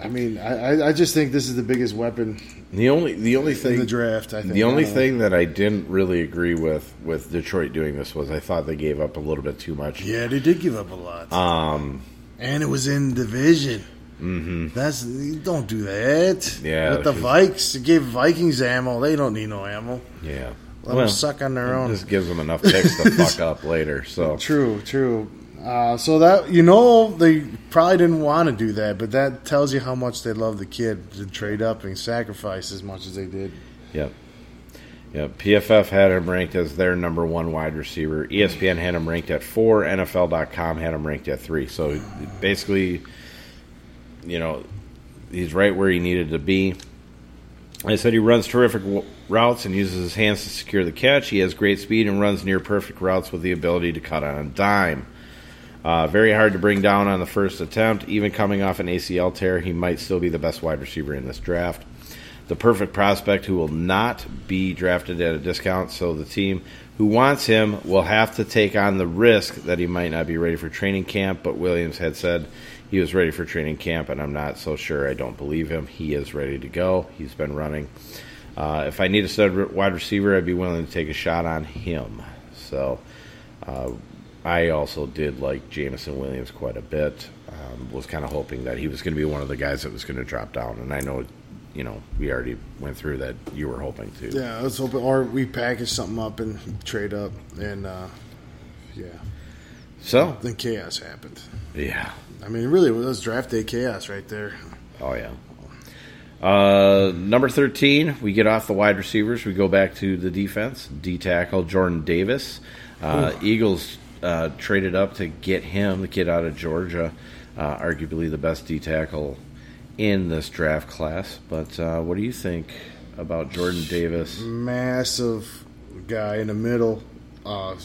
I mean, I, I- just think this is the biggest weapon The only the only thing the draft. I think the only thing that I didn't really agree with with Detroit doing this was I thought they gave up a little bit too much. Yeah, they did give up a lot, Um. and it was in division. hmm That's don't do that. Yeah, with the Vikes, gave Vikings ammo. They don't need no ammo. Yeah. Let them suck on their own. just gives them enough picks to fuck up later. So True, true. Uh, so that you know they probably didn't want to do that, but that tells you how much they love the kid to trade up and sacrifice as much as they did. Yep. Yep. PFF had him ranked as their number one wide receiver. ESPN had him ranked at four. NFL.com had him ranked at three. So basically, you know, he's right where he needed to be. I said he runs terrific routes and uses his hands to secure the catch. He has great speed and runs near perfect routes with the ability to cut on a dime. Uh, very hard to bring down on the first attempt. Even coming off an ACL tear, he might still be the best wide receiver in this draft. The perfect prospect who will not be drafted at a discount, so the team who wants him will have to take on the risk that he might not be ready for training camp. But Williams had said he was ready for training camp, and I'm not so sure. I don't believe him. He is ready to go. He's been running. Uh, if I need a stud wide receiver, I'd be willing to take a shot on him. So uh, I also did like Jameson Williams quite a bit. Um, was kind of hoping that he was going to be one of the guys that was going to drop down, and I know, you know, we already went through that. You were hoping to. Yeah, let's hope, or we package something up and trade up, and uh, yeah, So then chaos happened. yeah, I mean, really, it was draft day chaos right there. Oh yeah. Uh, number thirteen, we get off the wide receivers. We go back to the defense. D tackle Jordan Davis. Uh, Eagles uh, traded up to get him, the kid out of Georgia, uh, arguably the best D tackle in this draft class. But uh, what do you think about Jordan Davis? Massive guy in the middle, uh,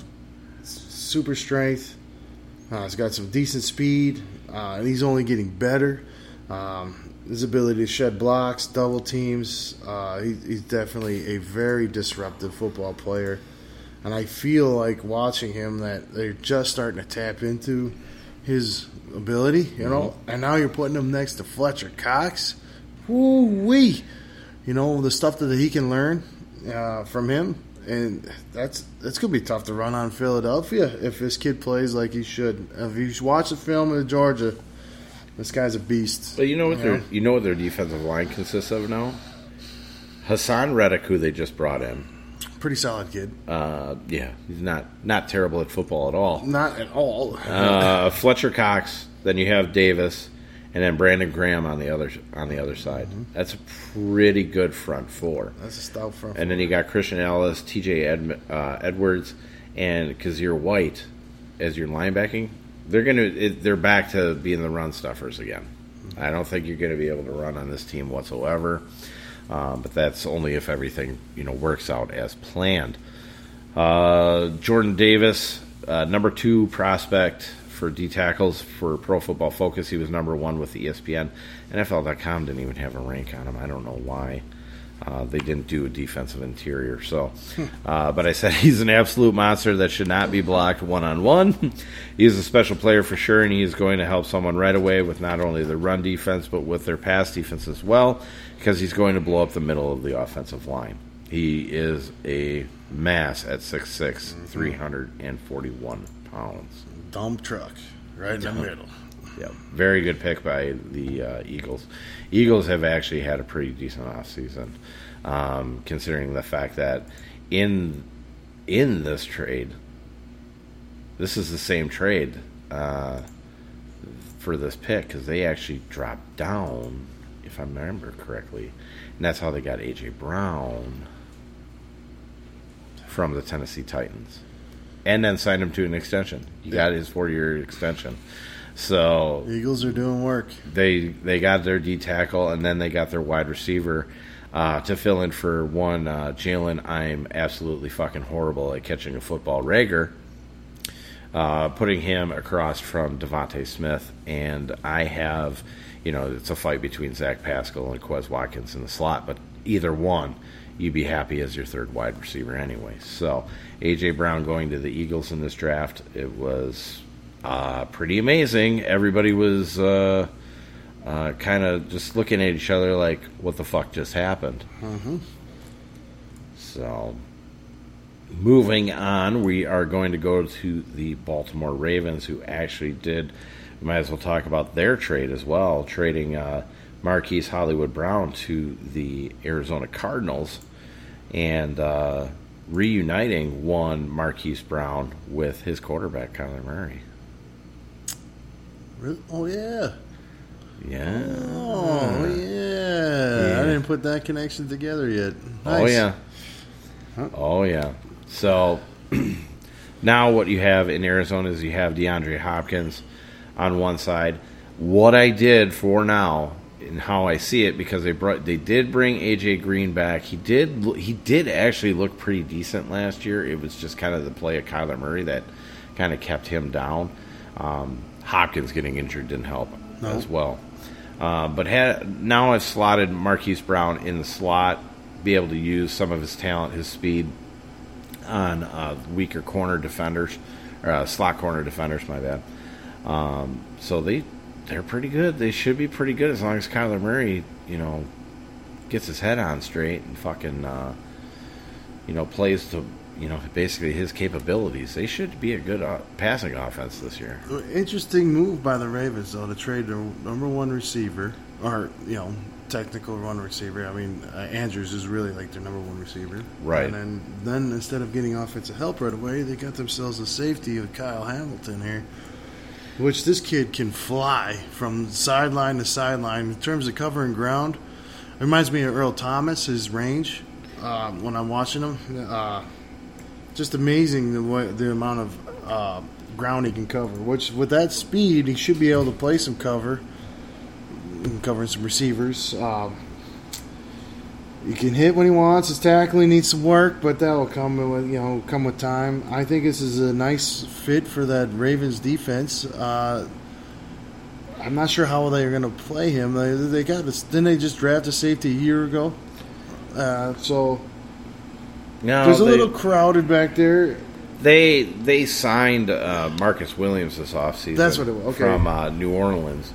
super strength. Uh, he's got some decent speed, uh, and he's only getting better. Um, his ability to shed blocks, double teams. He, he's definitely a very disruptive football player, and I feel like watching him that they're just starting to tap into his ability. You know, and now you're putting him next to Fletcher Cox. Woo wee! You know the stuff that he can learn uh, from him, and that's that's gonna be tough to run on Philadelphia if this kid plays like he should. If you watch the film in Georgia, this guy's a beast. But you know what You their know? you know what their defensive line consists of now? Haason Reddick, who they just brought in. Pretty solid kid. Uh, yeah, he's not not terrible at football at all. Not at all. Uh, Fletcher Cox, then you have Davis, and then Brandon Graham on the other on the other side. That's a pretty good front four. That's a stout front. And then you got Christian Elliss, T.J. Ed, uh, Edwards, and Kyzir White as your linebacking. They're gonna it, they're back to being the run stuffers again. I don't think you're going to be able to run on this team whatsoever. Um, but that's only if everything you know works out as planned. Uh, Jordan Davis, uh, number two prospect for D tackles for Pro Football Focus. He was number one with ESPN. NFL.com didn't even have a rank on him. I don't know why. Uh, they didn't do a defensive interior. So, uh, but I said he's an absolute monster that should not be blocked one on one. He's a special player for sure, and he is going to help someone right away with not only the run defense but with their pass defense as well, because he's going to blow up the middle of the offensive line. He is a mass at 6'6", 341 pounds. dump truck right in the middle. Yeah, very good pick by the uh, Eagles. Eagles have actually had a pretty decent offseason, um, considering the fact that in in this trade, this is the same trade uh, for this pick because they actually dropped down, if I remember correctly, and that's how they got AJ Brown from the Tennessee Titans, and then signed him to an extension. He got his four year extension. So Eagles are doing work. they they got their D tackle and then they got their wide receiver uh, to fill in for one uh, Jalen. I'm absolutely fucking horrible at catching a football. Reagor, uh, putting him across from DeVonta Smith, and I have, you know, it's a fight between Zach Pascal and Quez Watkins in the slot, but either one. You'd be happy as your third wide receiver anyway. So, AJ Brown going to the Eagles in this draft, it was uh, pretty amazing. Everybody was uh, uh, kind of just looking at each other like, "What the fuck just happened?" Mm-hmm. So, moving on, we are going to go to the Baltimore Ravens, who actually did. We might as well talk about their trade as well, trading uh, Marquise Hollywood Brown to the Arizona Cardinals, and uh, reuniting one Marquise Brown with his quarterback Kyler Murray. Oh yeah. Yeah. Oh yeah. Yeah. I didn't put that connection together yet. Oh yeah. Huh? Oh yeah. So now what you have in Arizona is you have DeAndre Hopkins on one side. What I did for now and how I see it because they brought they did bring AJ Green back. He did he did actually look pretty decent last year. It was just kind of the play of Kyler Murray that kind of kept him down. Um, Hopkins getting injured didn't help No. as well. Uh, but had, now I've slotted Marquise Brown in the slot, be able to use some of his talent, his speed on uh, weaker corner defenders, or uh, slot corner defenders. My bad. Um, so they they're pretty good. They should be pretty good as long as Kyler Murray, you know, gets his head on straight and fucking, uh, you know, plays to you know basically his capabilities. They should be a good uh, passing offense this year. Interesting move by the Ravens, though, to trade their number one receiver, or you know, technical one receiver. I mean, uh, Andrews is really like their number one receiver, Right. And then, then instead of getting offensive help right away, they got themselves a safety with Kyle Hamilton here. Which this kid can fly from sideline to sideline in terms of covering ground. It reminds me of Earl Thomas, his range uh, when I'm watching him. Uh, just amazing the way, the amount of uh, ground he can cover. Which with that speed, he should be able to play some cover, covering some receivers. Um, he can hit when he wants. His tackling needs some work, but that will come with you know come with time. I think this is a nice fit for that Ravens defense. Uh, I'm not sure how they are going to play him. They, they got this. Didn't they just draft a safety a year ago? Uh, so No, there's a they, little crowded back there. they they signed uh, Marcus Williams this offseason. That's what it was, okay. From uh, New Orleans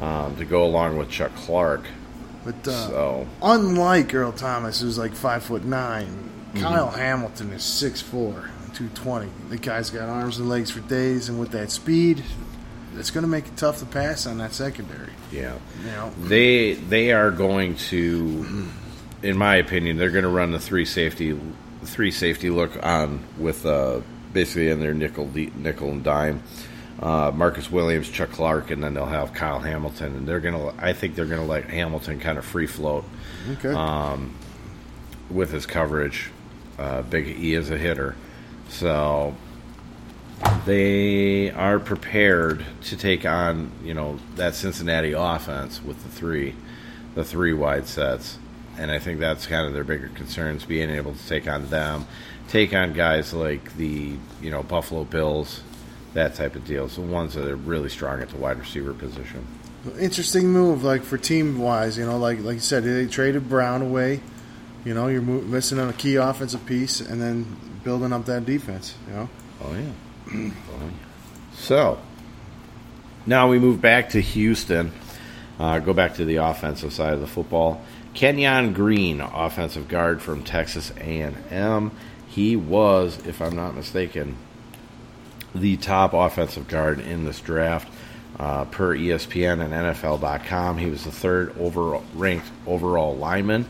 um, to go along with Chuck Clark. But uh, So unlike Earl Thomas, who's like five foot 9 Mm-hmm. Kyle Hamilton is 6'4", 220. The guy's got arms and legs for days, and with that speed, it's going to make it tough to pass on that secondary. yeah, You know, they they are going to, in my opinion, they're going to run the three safety three safety look on with uh, basically in their nickel nickel and dime. Uh, Marcus Williams, Chuck Clark, and then they'll have Kyle Hamilton, and they're gonna. I think they're gonna let Hamilton kind of free float okay. with his coverage. Uh, Big E is a hitter, so they are prepared to take on you know that Cincinnati offense with the three, the three wide sets, and I think that's kind of their bigger concerns being able to take on them, take on guys like the you know Buffalo Bills, that type of deal. So ones that are really strong at the wide receiver position. Interesting move, like for team wise. You know, like like you said, they traded Brown away. You know, you're missing on a key offensive piece, and then building up that defense. You know, Oh yeah. Oh, yeah. So now we move back to Houston. Uh, go back to the offensive side of the football. Kenyon Green, offensive guard from Texas A&M. He was, if I'm not mistaken, the top offensive guard in this draft uh, per ESPN and NFL.com. He was the third overall ranked overall lineman.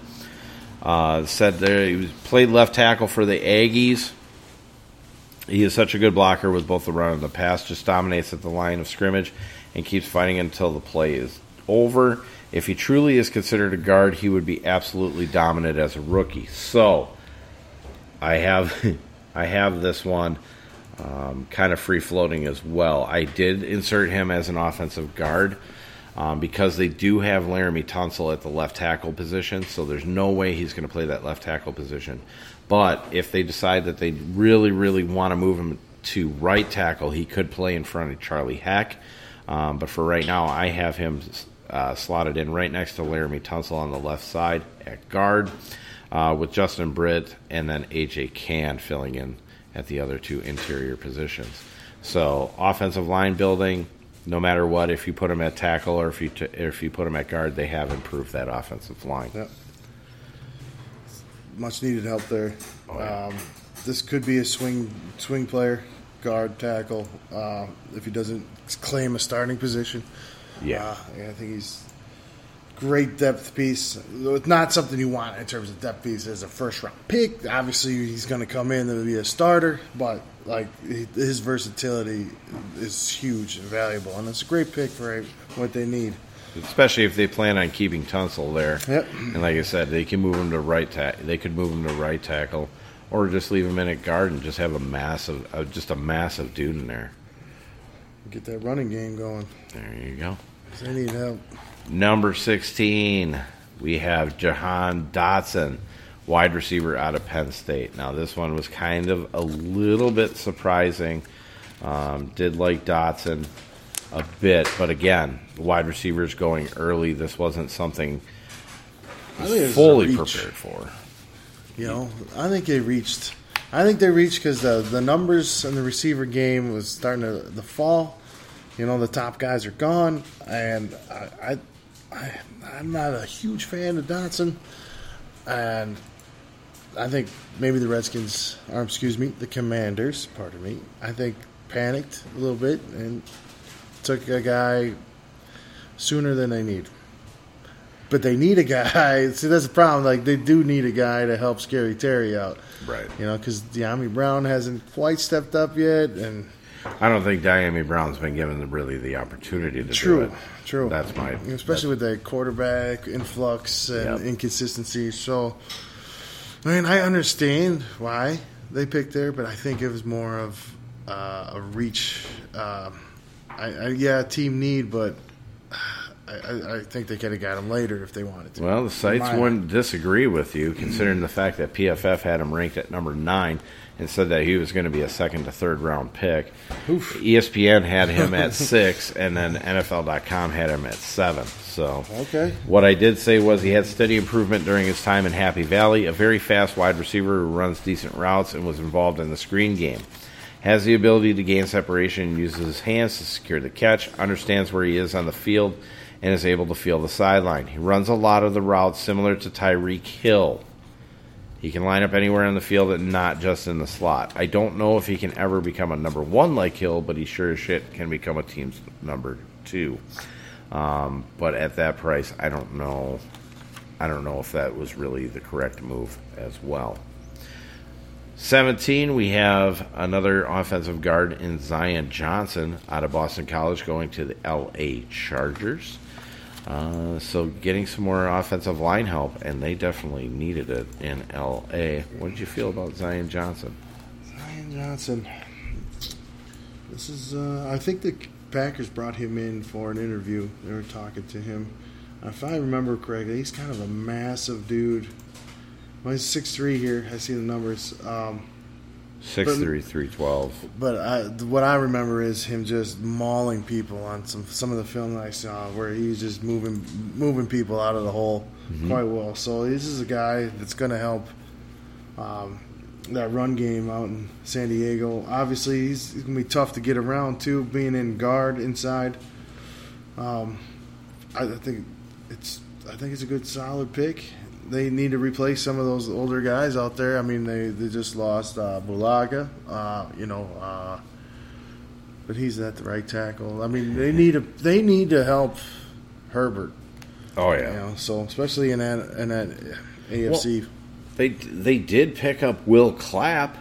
Uh, said there he was, played left tackle for the Aggies. He is such a good blocker with both the run and the pass. Just dominates at the line of scrimmage and keeps fighting until the play is over. If he truly is considered a guard, he would be absolutely dominant as a rookie. So, I have, I have this one um, kind of free floating as well. I did insert him as an offensive guard um, because they do have Laremy Tunsil at the left tackle position, so there's no way he's going to play that left tackle position. But if they decide that they really, really want to move him to right tackle, he could play in front of Charlie Heck. Um, but for right now, I have him uh, slotted in right next to Laremy Tunsil on the left side at guard, uh, with Justin Britt and then AJ Cann filling in at the other two interior positions. So offensive line building, no matter what, if you put them at tackle or if you t- if you put them at guard, they have improved that offensive line. Yep. much needed help there. Oh, yeah. um, this could be a swing swing player, guard tackle. Uh, if he doesn't claim a starting position, Yeah. Uh, yeah, I think he's great depth piece. It's not something you want in terms of depth piece as a first round pick. Obviously, he's going to come in and be a starter, but like his versatility is huge and valuable, and it's a great pick for what they need. Especially if they plan on keeping Tunsil there. Yep. And like I said, they can move him to right tackle. They could move him to right tackle, or just leave him in at guard and just have a massive, uh, just a massive dude in there. Get that running game going. There you go. They need help. Number 16, we have Jahan Dotson, wide receiver out of Penn State. Now, this one was kind of a little bit surprising. Um, did like Dotson a bit, but again, wide receivers going early. This wasn't something I think it's a fully prepared for. You know, I think they reached. I think they reached because the the numbers in the receiver game was starting to the fall. You know, the top guys are gone, and I, I, I I'm not a huge fan of Dotson, and I think maybe the Redskins, or excuse me, the Commanders, pardon me, I think panicked a little bit and took a guy sooner than they need. But they need a guy. See, that's the problem. Like they do need a guy to help Scary Terry out. Right. You know, because Dyami Brown hasn't quite stepped up yet, and I don't think Dyami Brown's been given the, really the opportunity to True, do it. true. That's my especially with the quarterback influx and Yep. inconsistency. So, I mean, I understand why they picked there, but I think it was more of uh, a reach. Uh, I, I, yeah, team need, but I, I, I think they could have got him later if they wanted to. Well, the sites wouldn't disagree with you, considering the fact that PFF had him ranked at number nine and said that he was going to be a second to third round pick. E ESPN had him at six, and then NFL.com had him at seven. So, Okay. what I did say was he had steady improvement during his time in Happy Valley, a very fast wide receiver who runs decent routes and was involved in the screen game. Has the ability to gain separation and uses his hands to secure the catch, understands where he is on the field, and is able to feel the sideline. He runs a lot of the routes similar to Tyreek Hill. He can line up anywhere on the field and not just in the slot. I don't know if he can ever become a number one like Hill, but he sure as shit can become a team's number two. Um, but at that price, I don't know. I don't know if that was really the correct move as well. 17, we have another offensive guard in Zion Johnson out of Boston College going to the LA Chargers. Uh, so getting some more offensive line help, and they definitely needed it in LA. What did you feel about Zion Johnson? Zion Johnson. This is, uh, I think the Packers brought him in for an interview. They were talking to him. If I remember correctly, he's kind of a massive dude. Well, he's 6'3 here. I see the numbers. Um, 6'3", 312. but I, what I remember is him just mauling people on some some of the film that I saw, where he's just moving moving people out of the hole quite well. So this is a guy that's going to help um, that run game out in San Diego. Obviously, he's, he's going to be tough to get around too, being in guard inside. Um, I, I think it's I think it's a good solid pick. They need to replace some of those older guys out there. I mean, they, they just lost uh, Bulaga, uh, you know, uh, but he's at the right tackle. I mean, they need to they need to help Herbert. Oh You yeah, know, so especially in that in that AFC. they they did pick up Will Clapp,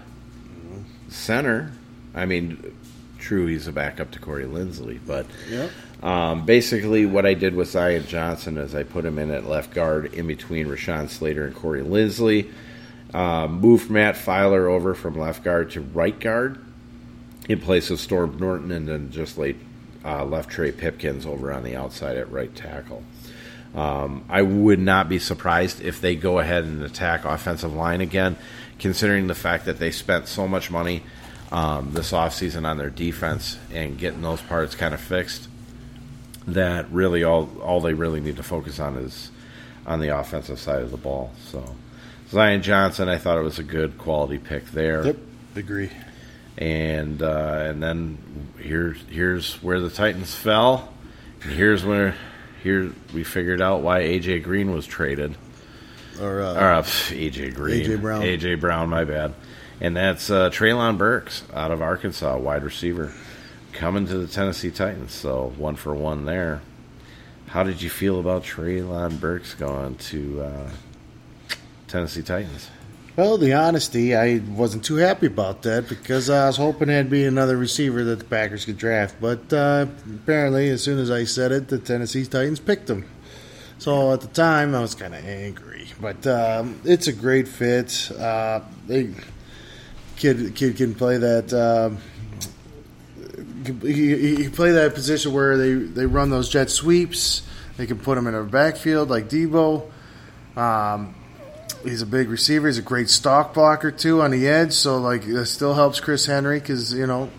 center. I mean, true, he's a backup to Corey Linsley, but yep. Um, basically, what I did with Zion Johnson is I put him in at left guard in between Rashawn Slater and Corey Linsley. Um, moved Matt Feiler over from left guard to right guard in place of Storm Norton, and then just laid uh, left Trey Pipkins over on the outside at right tackle. Um, I would not be surprised if they go ahead and attack offensive line again, considering the fact that they spent so much money um, this offseason on their defense and getting those parts kind of fixed that really all all they really need to focus on is on the offensive side of the ball. So Zion Johnson, I thought it was a good quality pick there. Yep. Agree. And uh, and then here's here's where the Titans fell. And here's where here we figured out why AJ Green was traded. Or, uh, Or uh, AJ Green, A.J. Brown. AJ Brown, my bad. And that's uh, Treylon Burks out of Arkansas, wide receiver, coming to the Tennessee Titans. So one for one there. How did you feel about Treylon Burks going to uh, Tennessee Titans? Well, the honesty, I wasn't too happy about that because I was hoping there'd be another receiver that the Packers could draft. But uh, apparently, as soon as I said it, the Tennessee Titans picked him. So at the time, I was kind of angry. But um, it's a great fit. Uh, they kid kid can play that. Um, he, he play that position where they, they run those jet sweeps. They can put him in a backfield like Deebo. Um, he's a big receiver. He's a great stock blocker too on the edge. So like it still helps Chris Henry because you know,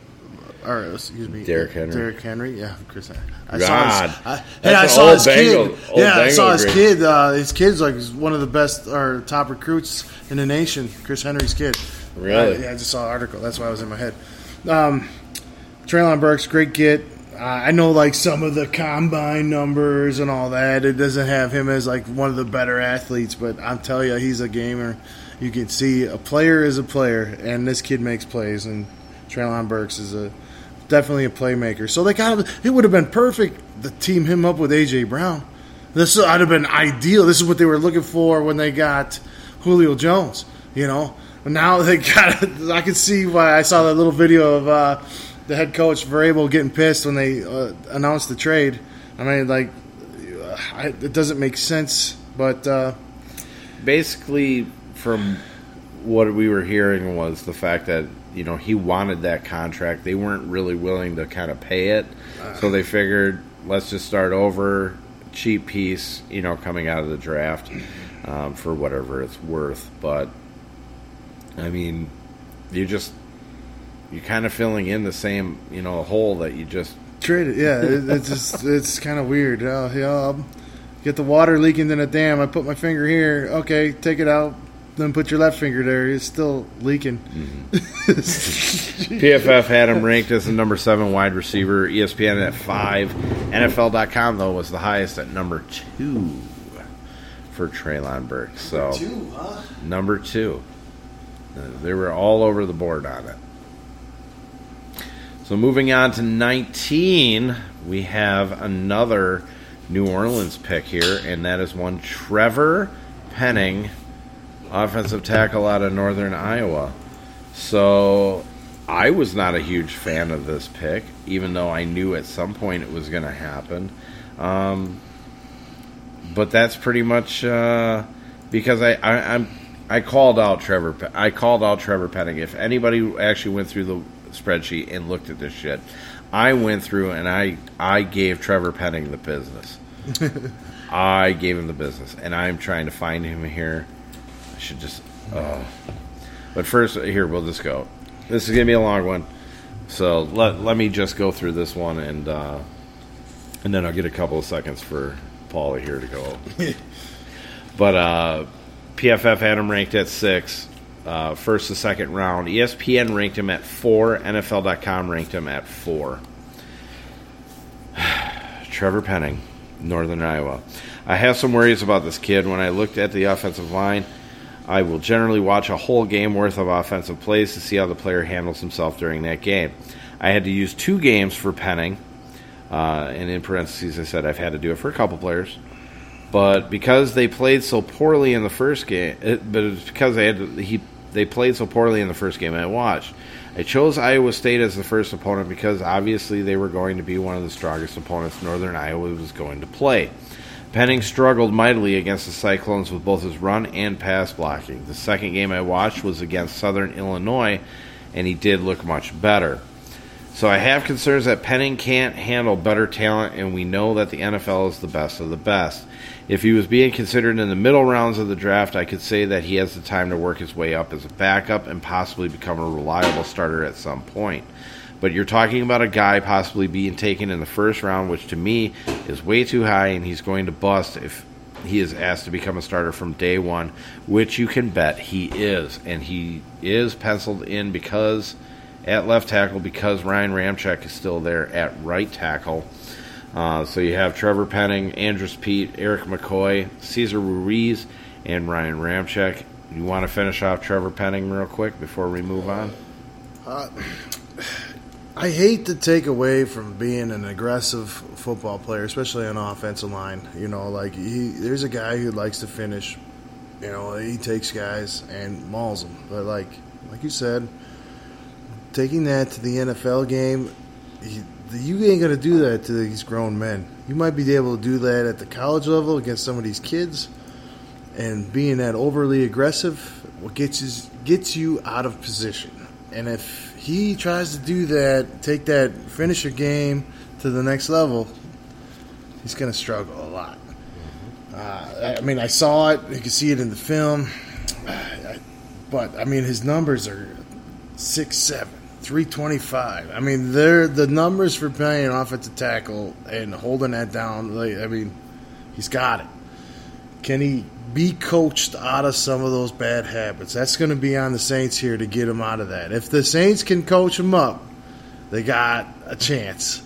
or excuse me, Derrick Henry. Derrick Henry, yeah, Chris. Henry. I God. saw his, I, hey, I saw his Bengal- kid. Yeah, I saw his kid. Uh, his kid's like one of the best or top recruits in the nation. Chris Henry's kid. Really? Yeah, I just saw an article. That's why I was in my head. Um, Treylon Burks, great get. Uh, I know like some of the combine numbers and all that. It doesn't have him as like one of the better athletes, but I'm telling you, he's a gamer. You can see a player is a player, and this kid makes plays. And Treylon Burks is a definitely a playmaker. So they kind of it would have been perfect to team him up with AJ Brown. This would have been ideal. This is what they were looking for when they got Julio Jones. You know, now they got. I can see why I saw that little video of uh, the head coach Vrabel getting pissed when they uh, announced the trade. I mean, like, I, it doesn't make sense. But uh, basically, from what we were hearing was the fact that you know he wanted that contract. They weren't really willing to kind of pay it, so they figured let's just start over, cheap piece, you know, coming out of the draft um, for whatever it's worth. But I mean, you just you're kind of filling in the same you know hole that you just traded. Yeah, it, it's just it's kind of weird. Uh, yeah, I'll get the water leaking in a dam. I put my finger here. Okay, take it out. Then put your left finger there. It's still leaking. Mm-hmm. PFF had him ranked as the number seven wide receiver. ESPN at five. NFL.com though was the highest at number two for Treylon Burke. So Two, huh? number two. Uh, They were all over the board on it. So moving on to 19, we have another New Orleans pick here, and that is one Trevor Penning, offensive tackle out of Northern Iowa. So I was not a huge fan of this pick, even though I knew at some point it was going to happen. Um, but that's pretty much uh, because I, I I'm I called out Trevor. I called out Trevor Penning. If anybody actually went through the spreadsheet and looked at this shit, I went through and I I gave Trevor Penning the business. I gave him the business, and I'm trying to find him here. I should just. Uh, but first, here we'll just go. This is gonna be a long one, so let let me just go through this one and uh, and then I'll get a couple of seconds for Paulie here to go. but uh, PFF had him ranked at six, uh, first to second round. ESPN ranked him at four. NFL.com ranked him at four. Trevor Penning, Northern Iowa. I have some worries about this kid. When I looked at the offensive line, I will generally watch a whole game worth of offensive plays to see how the player handles himself during that game. I had to use two games for Penning, uh, and in parentheses, I said I've had to do it for a couple players. But because they played so poorly in the first game, it, but it's because they had to, he they played so poorly in the first game I watched. I chose Iowa State as the first opponent because obviously they were going to be one of the strongest opponents Northern Iowa was going to play. Penning struggled mightily against the Cyclones with both his run and pass blocking. The second game I watched was against Southern Illinois, and he did look much better. So I have concerns that Penning can't handle better talent, and we know that the NFL is the best of the best. If he was being considered in the middle rounds of the draft, I could say that he has the time to work his way up as a backup and possibly become a reliable starter at some point. But you're talking about a guy possibly being taken in the first round, which to me is way too high, and he's going to bust if he is asked to become a starter from day one, which you can bet he is. And he is penciled in because at left tackle because Ryan Ramczyk is still there at right tackle. Uh, so you have Trevor Penning, Andrus Peat, Erik McCoy, Cesar Ruiz, and Ryan Ramczyk. You want to finish off Trevor Penning real quick before we move on? I hate to take away from being an aggressive football player, especially on offensive line. You know, like he, there's a guy who likes to finish. You know, he takes guys and mauls them. But like, like you said, taking that to the NFL game, he, you ain't gonna do that to these grown men. You might be able to do that at the college level against some of these kids, and being that overly aggressive, what gets you gets you out of position. And if he tries to do that, take that finisher game to the next level, he's going to struggle a lot. Uh, I mean, I saw it. You can see it in the film. But, I mean, his numbers are six seven, three twenty five. I mean, they're the numbers for playing offensive tackle and holding that down. Like, I mean, he's got it. Can he be coached out of some of those bad habits? That's going to be on the Saints here to get him out of that. If the Saints can coach him up, they got a chance.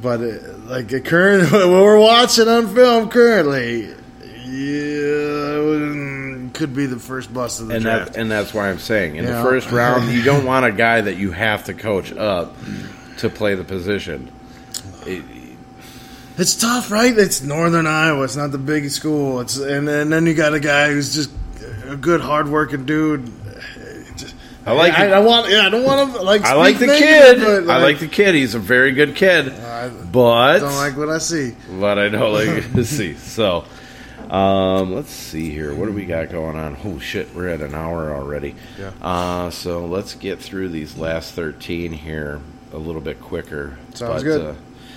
But uh, like current, what we're watching on film currently, yeah, could be the first bust of the and draft. that and that's why I'm saying in the first round you don't want a guy that you have to coach up to play the position. It- It's tough, right? It's Northern Iowa. It's not the big school. It's and, and then you got a guy who's just a good, hardworking dude. I like. I, I want. Yeah, I don't want to like. I like the speak kid. negative, but, I like the kid. He's a very good kid. I But don't like what I see. but I don't like to see. So, um, let's see here. What do we got going on? Oh shit, we're at an hour already. Yeah. Uh, so let's get through these last thirteen here a little bit quicker. Sounds But, good. uh,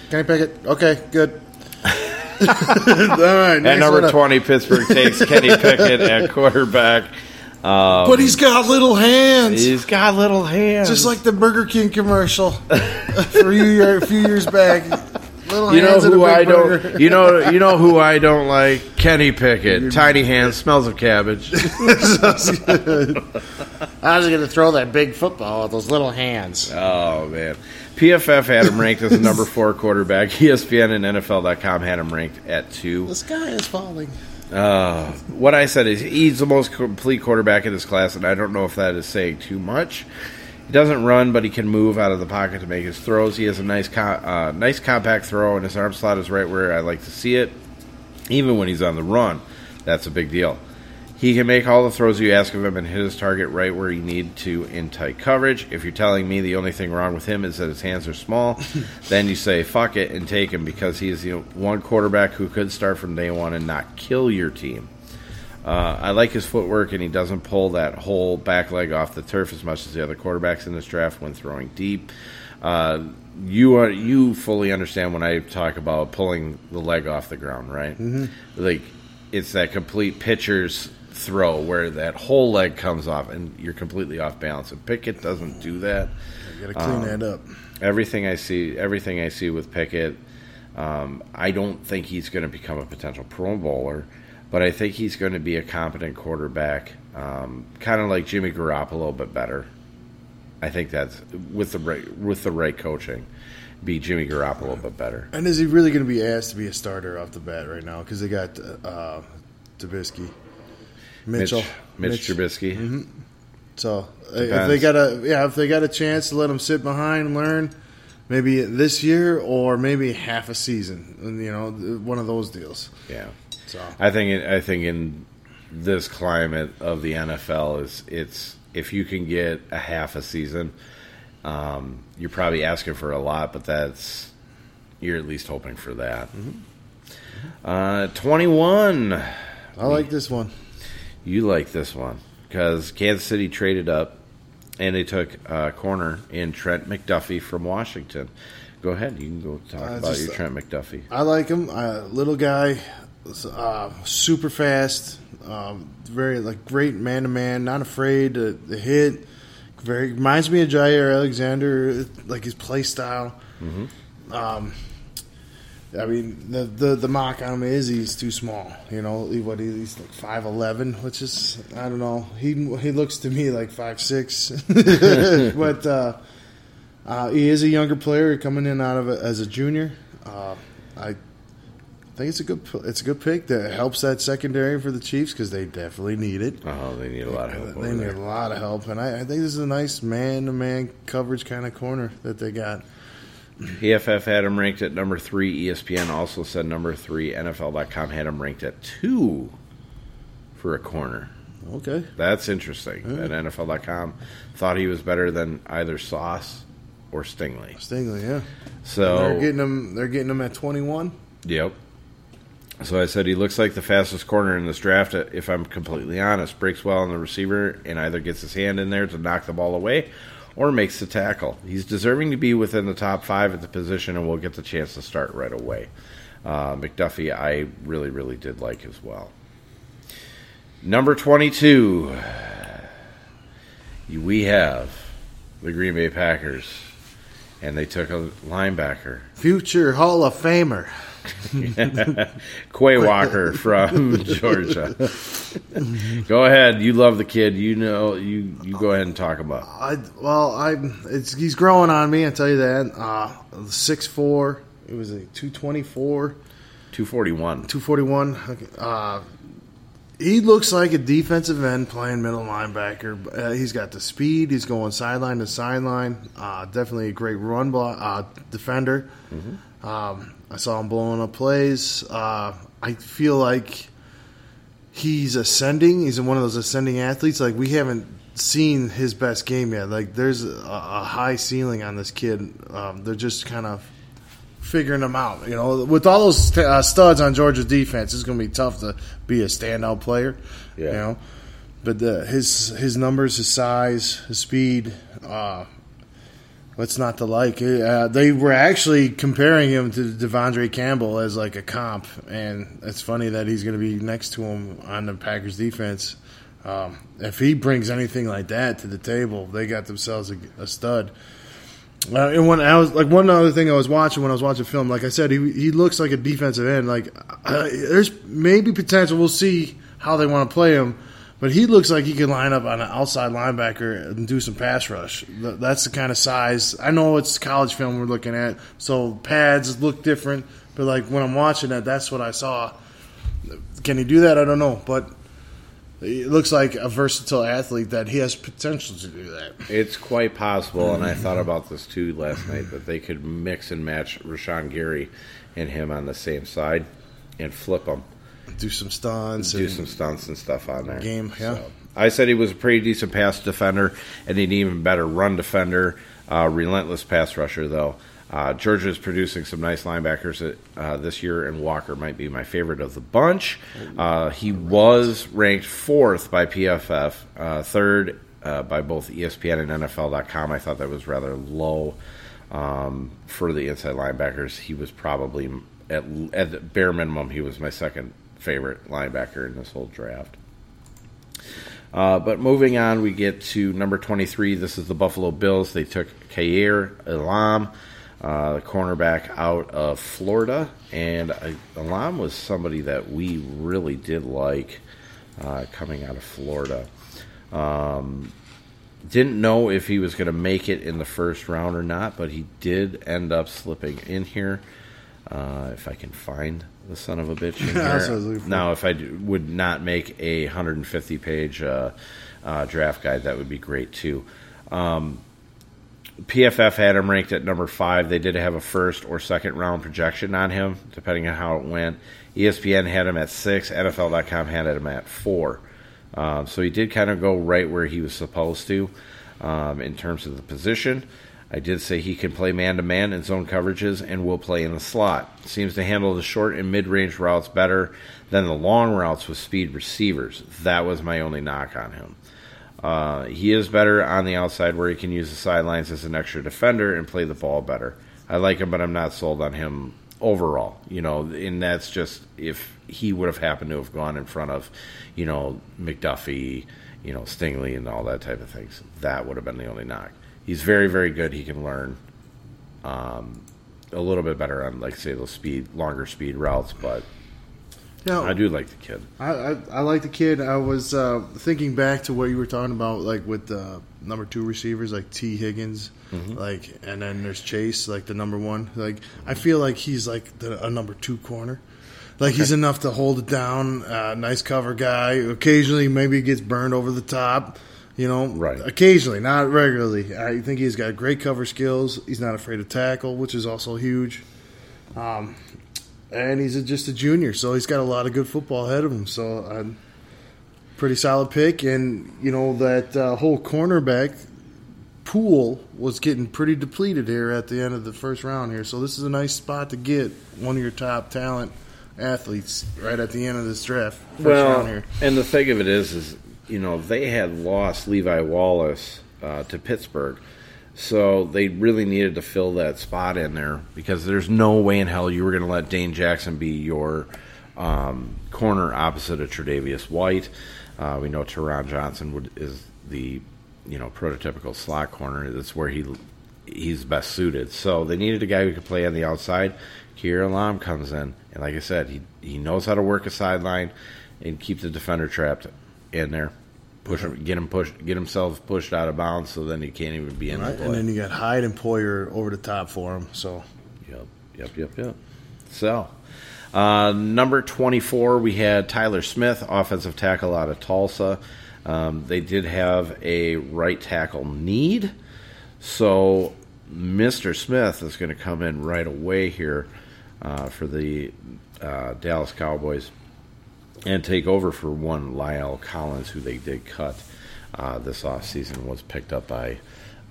Can I pick it? Okay, good. All right. at number twenty, Pittsburgh takes Kenny Pickett at quarterback. Um, But he's got little hands, he's got little hands, just like the Burger King commercial for you year, a few years back. Little You know hands and a who I burger. don't. You know. You know who I don't like. Kenny Pickett. Tiny hands. Smells of cabbage. I was going to throw that big football with those little hands. Oh man. PFF had him ranked as a number four quarterback. ESPN and NFL.com had him ranked at two. The sky is falling. Uh, what I said is he's the most complete quarterback in this class, and I don't know if that is saying too much. He doesn't run, but he can move out of the pocket to make his throws. He has a nice, co- uh, nice compact throw, and his arm slot is right where I like to see it. Even when he's on the run, that's a big deal. He can make all the throws you ask of him and hit his target right where you need to in tight coverage. If you're telling me the only thing wrong with him is that his hands are small, then you say fuck it and take him because he is the one quarterback who could start from day one and not kill your team. Uh, I like his footwork, and he doesn't pull that whole back leg off the turf as much as the other quarterbacks in this draft when throwing deep. Uh, you are you fully understand when I talk about pulling the leg off the ground, right? Mm-hmm. Like it's that complete pitcher's throw where that whole leg comes off and you're completely off balance. And Pickett doesn't do that You got to clean that up. everything I see, everything I see with Pickett, um, I don't think he's going to become a potential Pro Bowler, but I think he's going to be a competent quarterback, um, kind of like Jimmy Garoppolo, but better. I think that's with the right with the right coaching, be Jimmy Garoppolo, but better. And is he really going to be asked to be a starter off the bat right now? Because they got uh, Trubisky, Mitchell, Mitch, Mitch Trubisky. Mm-hmm. So uh, if they got a yeah, if they got a chance to let him sit behind and learn, maybe this year or maybe half a season, you know, one of those deals. Yeah. So I think I think in this climate of the NFL is it's if you can get a half a season, um, you're probably asking for a lot, but that's you're at least hoping for that. Uh, Twenty one, I like this one. you like this one because Kansas City traded up and they took a corner in Trent McDuffie from Washington. Go ahead, you can go talk Uh, about just, your Trent McDuffie. I like him. Uh, little guy, uh, super fast, um, very like great man to man, not afraid to, to hit. Very reminds me of Jaire Alexander, like his play style. Um, I mean, the, the the mock on him is he's too small. You know, he, what he's like five eleven, which is I don't know. He he looks to me like five six, but. Uh, uh, he is a younger player coming in out of it as a junior. Uh, I think it's a good it's a good pick that helps that secondary for the Chiefs because they definitely need it. Oh, they need a lot of help. They need there. a lot of help, and I, I think this is a nice man to man coverage kind of corner that they got. PFF had him ranked at number three. ESPN also said number three. NFL.com had him ranked at two for a corner. Okay, That's interesting. That NFL.com thought he was better than either Sauce or Stingley. Stingley, yeah. So they're getting him. They're getting him at twenty one. Yep. So I said he looks like the fastest corner in this draft. If I'm completely honest, breaks well on the receiver and either gets his hand in there to knock the ball away, or makes the tackle. He's deserving to be within the top five at the position, and will get the chance to start right away. Uh, McDuffie, I really, really did like as well. Number twenty-two, we have the Green Bay Packers, and they took a linebacker. Future Hall of Famer. Quay Walker from Georgia. go ahead. You love the kid. You know. You you go ahead and talk about. I well, I it's he's growing on me. I tell you that. Uh, six four. It was a two twenty four. Two forty one. 241. Uh, he looks like a defensive end playing middle linebacker. Uh, he's got the speed. He's going sideline to sideline. Uh, definitely a great run block, uh, defender. Um, I saw him blowing up plays. Uh, I feel like he's ascending. He's one of those ascending athletes. Like we haven't seen his best game yet. Like there's a, a high ceiling on this kid. Um, they're just kind of figuring him out. You know, with all those uh, studs on Georgia's defense, it's going to be tough to be a standout player. Yeah. You know, but the, his his numbers, his size, his speed. Uh, What's not to like? Uh, they were actually comparing him to De'Vondre Campbell as like a comp, and it's funny that he's going to be next to him on the Packers defense. Um, if he brings anything like that to the table, they got themselves a, a stud. Uh, and when I was like one other thing I was watching when I was watching film, like I said, he he looks like a defensive end. Like uh, there's maybe potential. We'll see how they want to play him, but he looks like he can line up on an outside linebacker and do some pass rush. That's the kind of size. I know it's college film we're looking at, so pads look different. But like when I'm watching that, that's what I saw. Can he do that? I don't know, but it looks like a versatile athlete that he has potential to do that. It's quite possible, and I thought about this too last night that they could mix and match Rashan Gary and him on the same side and flip them, Do some stunts, do and some stunts and stuff on there. Game, yeah. So, I said he was a pretty decent pass defender and an even better run defender. Uh, relentless pass rusher, though. Uh, Georgia is producing some nice linebackers uh, this year, and Walker might be my favorite of the bunch. Uh, he was ranked fourth by PFF, uh, third uh, by both ESPN and NFL.com. I thought that was rather low um, for the inside linebackers. He was probably, at, at the bare minimum, he was my second favorite linebacker in this whole draft. Uh, but moving on, we get to number 23. This is the Buffalo Bills. They took Kaiir Elam, uh, the cornerback out of Florida. And Elam was somebody that we really did like uh, coming out of Florida. Um, didn't know if he was going to make it in the first round or not, but he did end up slipping in here. Uh, if I can find the son of a bitch in That's I was here. looking for. Now, if I do, would not make a 150 page uh, uh, draft guide, that would be great too. Um, PFF had him ranked at number five. They did have a first or second round projection on him, depending on how it went. ESPN had him at six. NFL.com had him at four. Um, so he did kind of go right where he was supposed to um, in terms of the position. I did say he can play man to man in zone coverages and will play in the slot. Seems to handle the short and mid range routes better than the long routes with speed receivers. That was my only knock on him. Uh, he is better on the outside where he can use the sidelines as an extra defender and play the ball better. I like him, but I'm not sold on him overall. You know, and that's just if he would have happened to have gone in front of, you know, McDuffie, you know, Stingley, and all that type of things. That would have been the only knock. He's very, very good. He can learn um, a little bit better on, like, say, those speed, longer speed routes, but Yeah, I do like the kid. I, I, I like the kid. I was uh, thinking back to what you were talking about, like with the number two receivers, like T. Higgins, like, and then there's Chase, like the number one. Like, I feel like he's like the, a number two corner. Like he's enough to hold it down. Uh, nice cover guy. Occasionally, maybe gets burned over the top. You know, Right. Occasionally, not regularly. I think he's got great cover skills. He's not afraid to tackle, which is also huge. Um, and he's a, just a junior, so he's got a lot of good football ahead of him. So, uh, pretty solid pick. And you know that uh, whole cornerback pool was getting pretty depleted here at the end of the first round here. So this is a nice spot to get one of your top talent athletes right at the end of this draft. First well, round here. and the thing of it is, is you know they had lost Levi Wallace uh, to Pittsburgh, so they really needed to fill that spot in there because there's no way in hell you were going to let Dane Jackson be your um, corner opposite of Tre'Davious White. Uh, we know Taron Johnson would, is the you know prototypical slot corner. That's where he he's best suited. So they needed a guy who could play on the outside. Kaiir Elam comes in, and like I said, he he knows how to work a sideline and keep the defender trapped in there. Push him, get him pushed, get himself pushed out of bounds, so then he can't even be in Right? the And then you got Hyde and Poyer over the top for him. So Yep, yep, yep, yep. So, uh, number 24, we had Tyler Smith, offensive tackle out of Tulsa. Um, they did have a right tackle need. So, Mr. Smith is going to come in right away here uh, for the uh, Dallas Cowboys and take over for one La'el Collins, who they did cut. uh, this offseason was picked up by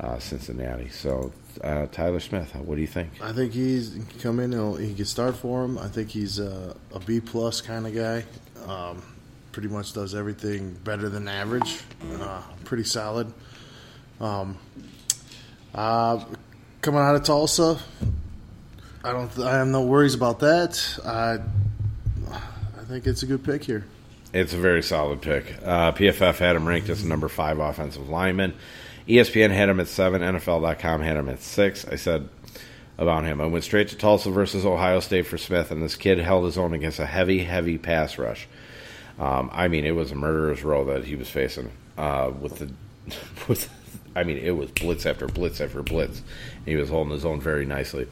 uh, Cincinnati. So, uh, Tyler Smith, what do you think? I think he's come in. He can start for him. I think he's a, a B plus kind of guy. Um, pretty much does everything better than average. Uh, pretty solid. Um, uh, coming out of Tulsa, I don't. I have no worries about that. Think it's a good pick here. It's a very solid pick. Uh, PFF had him ranked as number five offensive lineman. ESPN had him at seven. NFL.com had him at six. I said about him. I went straight to Tulsa versus Ohio State for Smith, and this kid held his own against a heavy, heavy pass rush. Um, I mean, it was a murderer's row that he was facing uh, with the with. I mean, it was blitz after blitz after blitz. He was holding his own very nicely.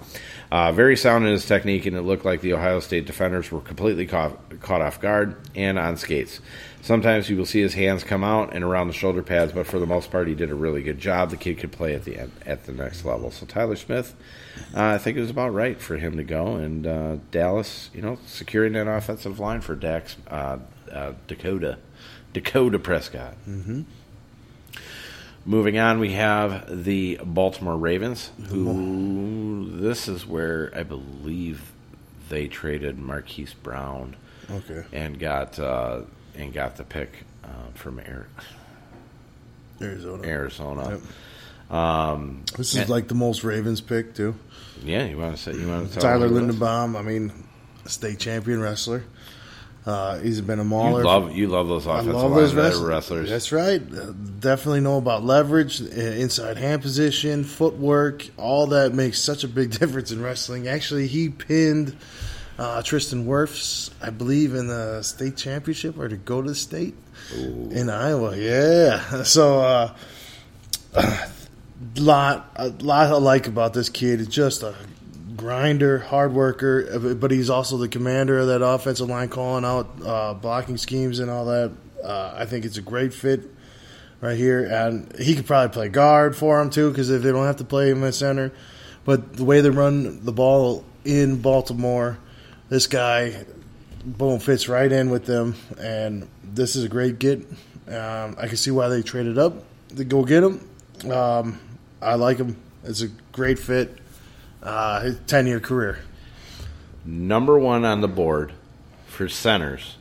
Uh, very sound in his technique, and it looked like the Ohio State defenders were completely caught, caught off guard and on skates. Sometimes you will see his hands come out and around the shoulder pads, but for the most part, he did a really good job. The kid could play at the end, at the next level. So Tyler Smith, uh, I think it was about right for him to go, and uh, Dallas, you know, securing that offensive line for Dax uh, uh, Dakota Dakota Prescott. Mm-hmm. Moving on, we have the Baltimore Ravens, who this is where I believe they traded Marquise Brown Okay. and got uh, and got the pick uh, from Air, Arizona. Arizona. Yep. Um, This is and- like the most Ravens pick too. yeah, you want to say you want to Tyler? Linderbaum. I mean, state champion wrestler. Uh, he's been a You mauler. love you love those I offensive love those wrestlers. wrestlers. That's right. Uh, Definitely know about leverage, uh, inside hand position, footwork. All that makes such a big difference in wrestling. Actually, he pinned uh, Tristan Wirfs, I believe, in the state championship or to go to the state in Iowa. Yeah. So, uh, lot a lot I like about this kid. Just a grinder, hard worker, but he's also the commander of that offensive line, calling out uh, blocking schemes and all that. Uh, I think it's a great fit right here, and he could probably play guard for him too, because if they don't have to play him at center, but the way they run the ball in Baltimore, this guy, boom, fits right in with them, and this is a great get. Um, I can see why they traded up to go get him. Um, I like him. It's a great fit. Uh, his ten year career. Number one on the board for centers,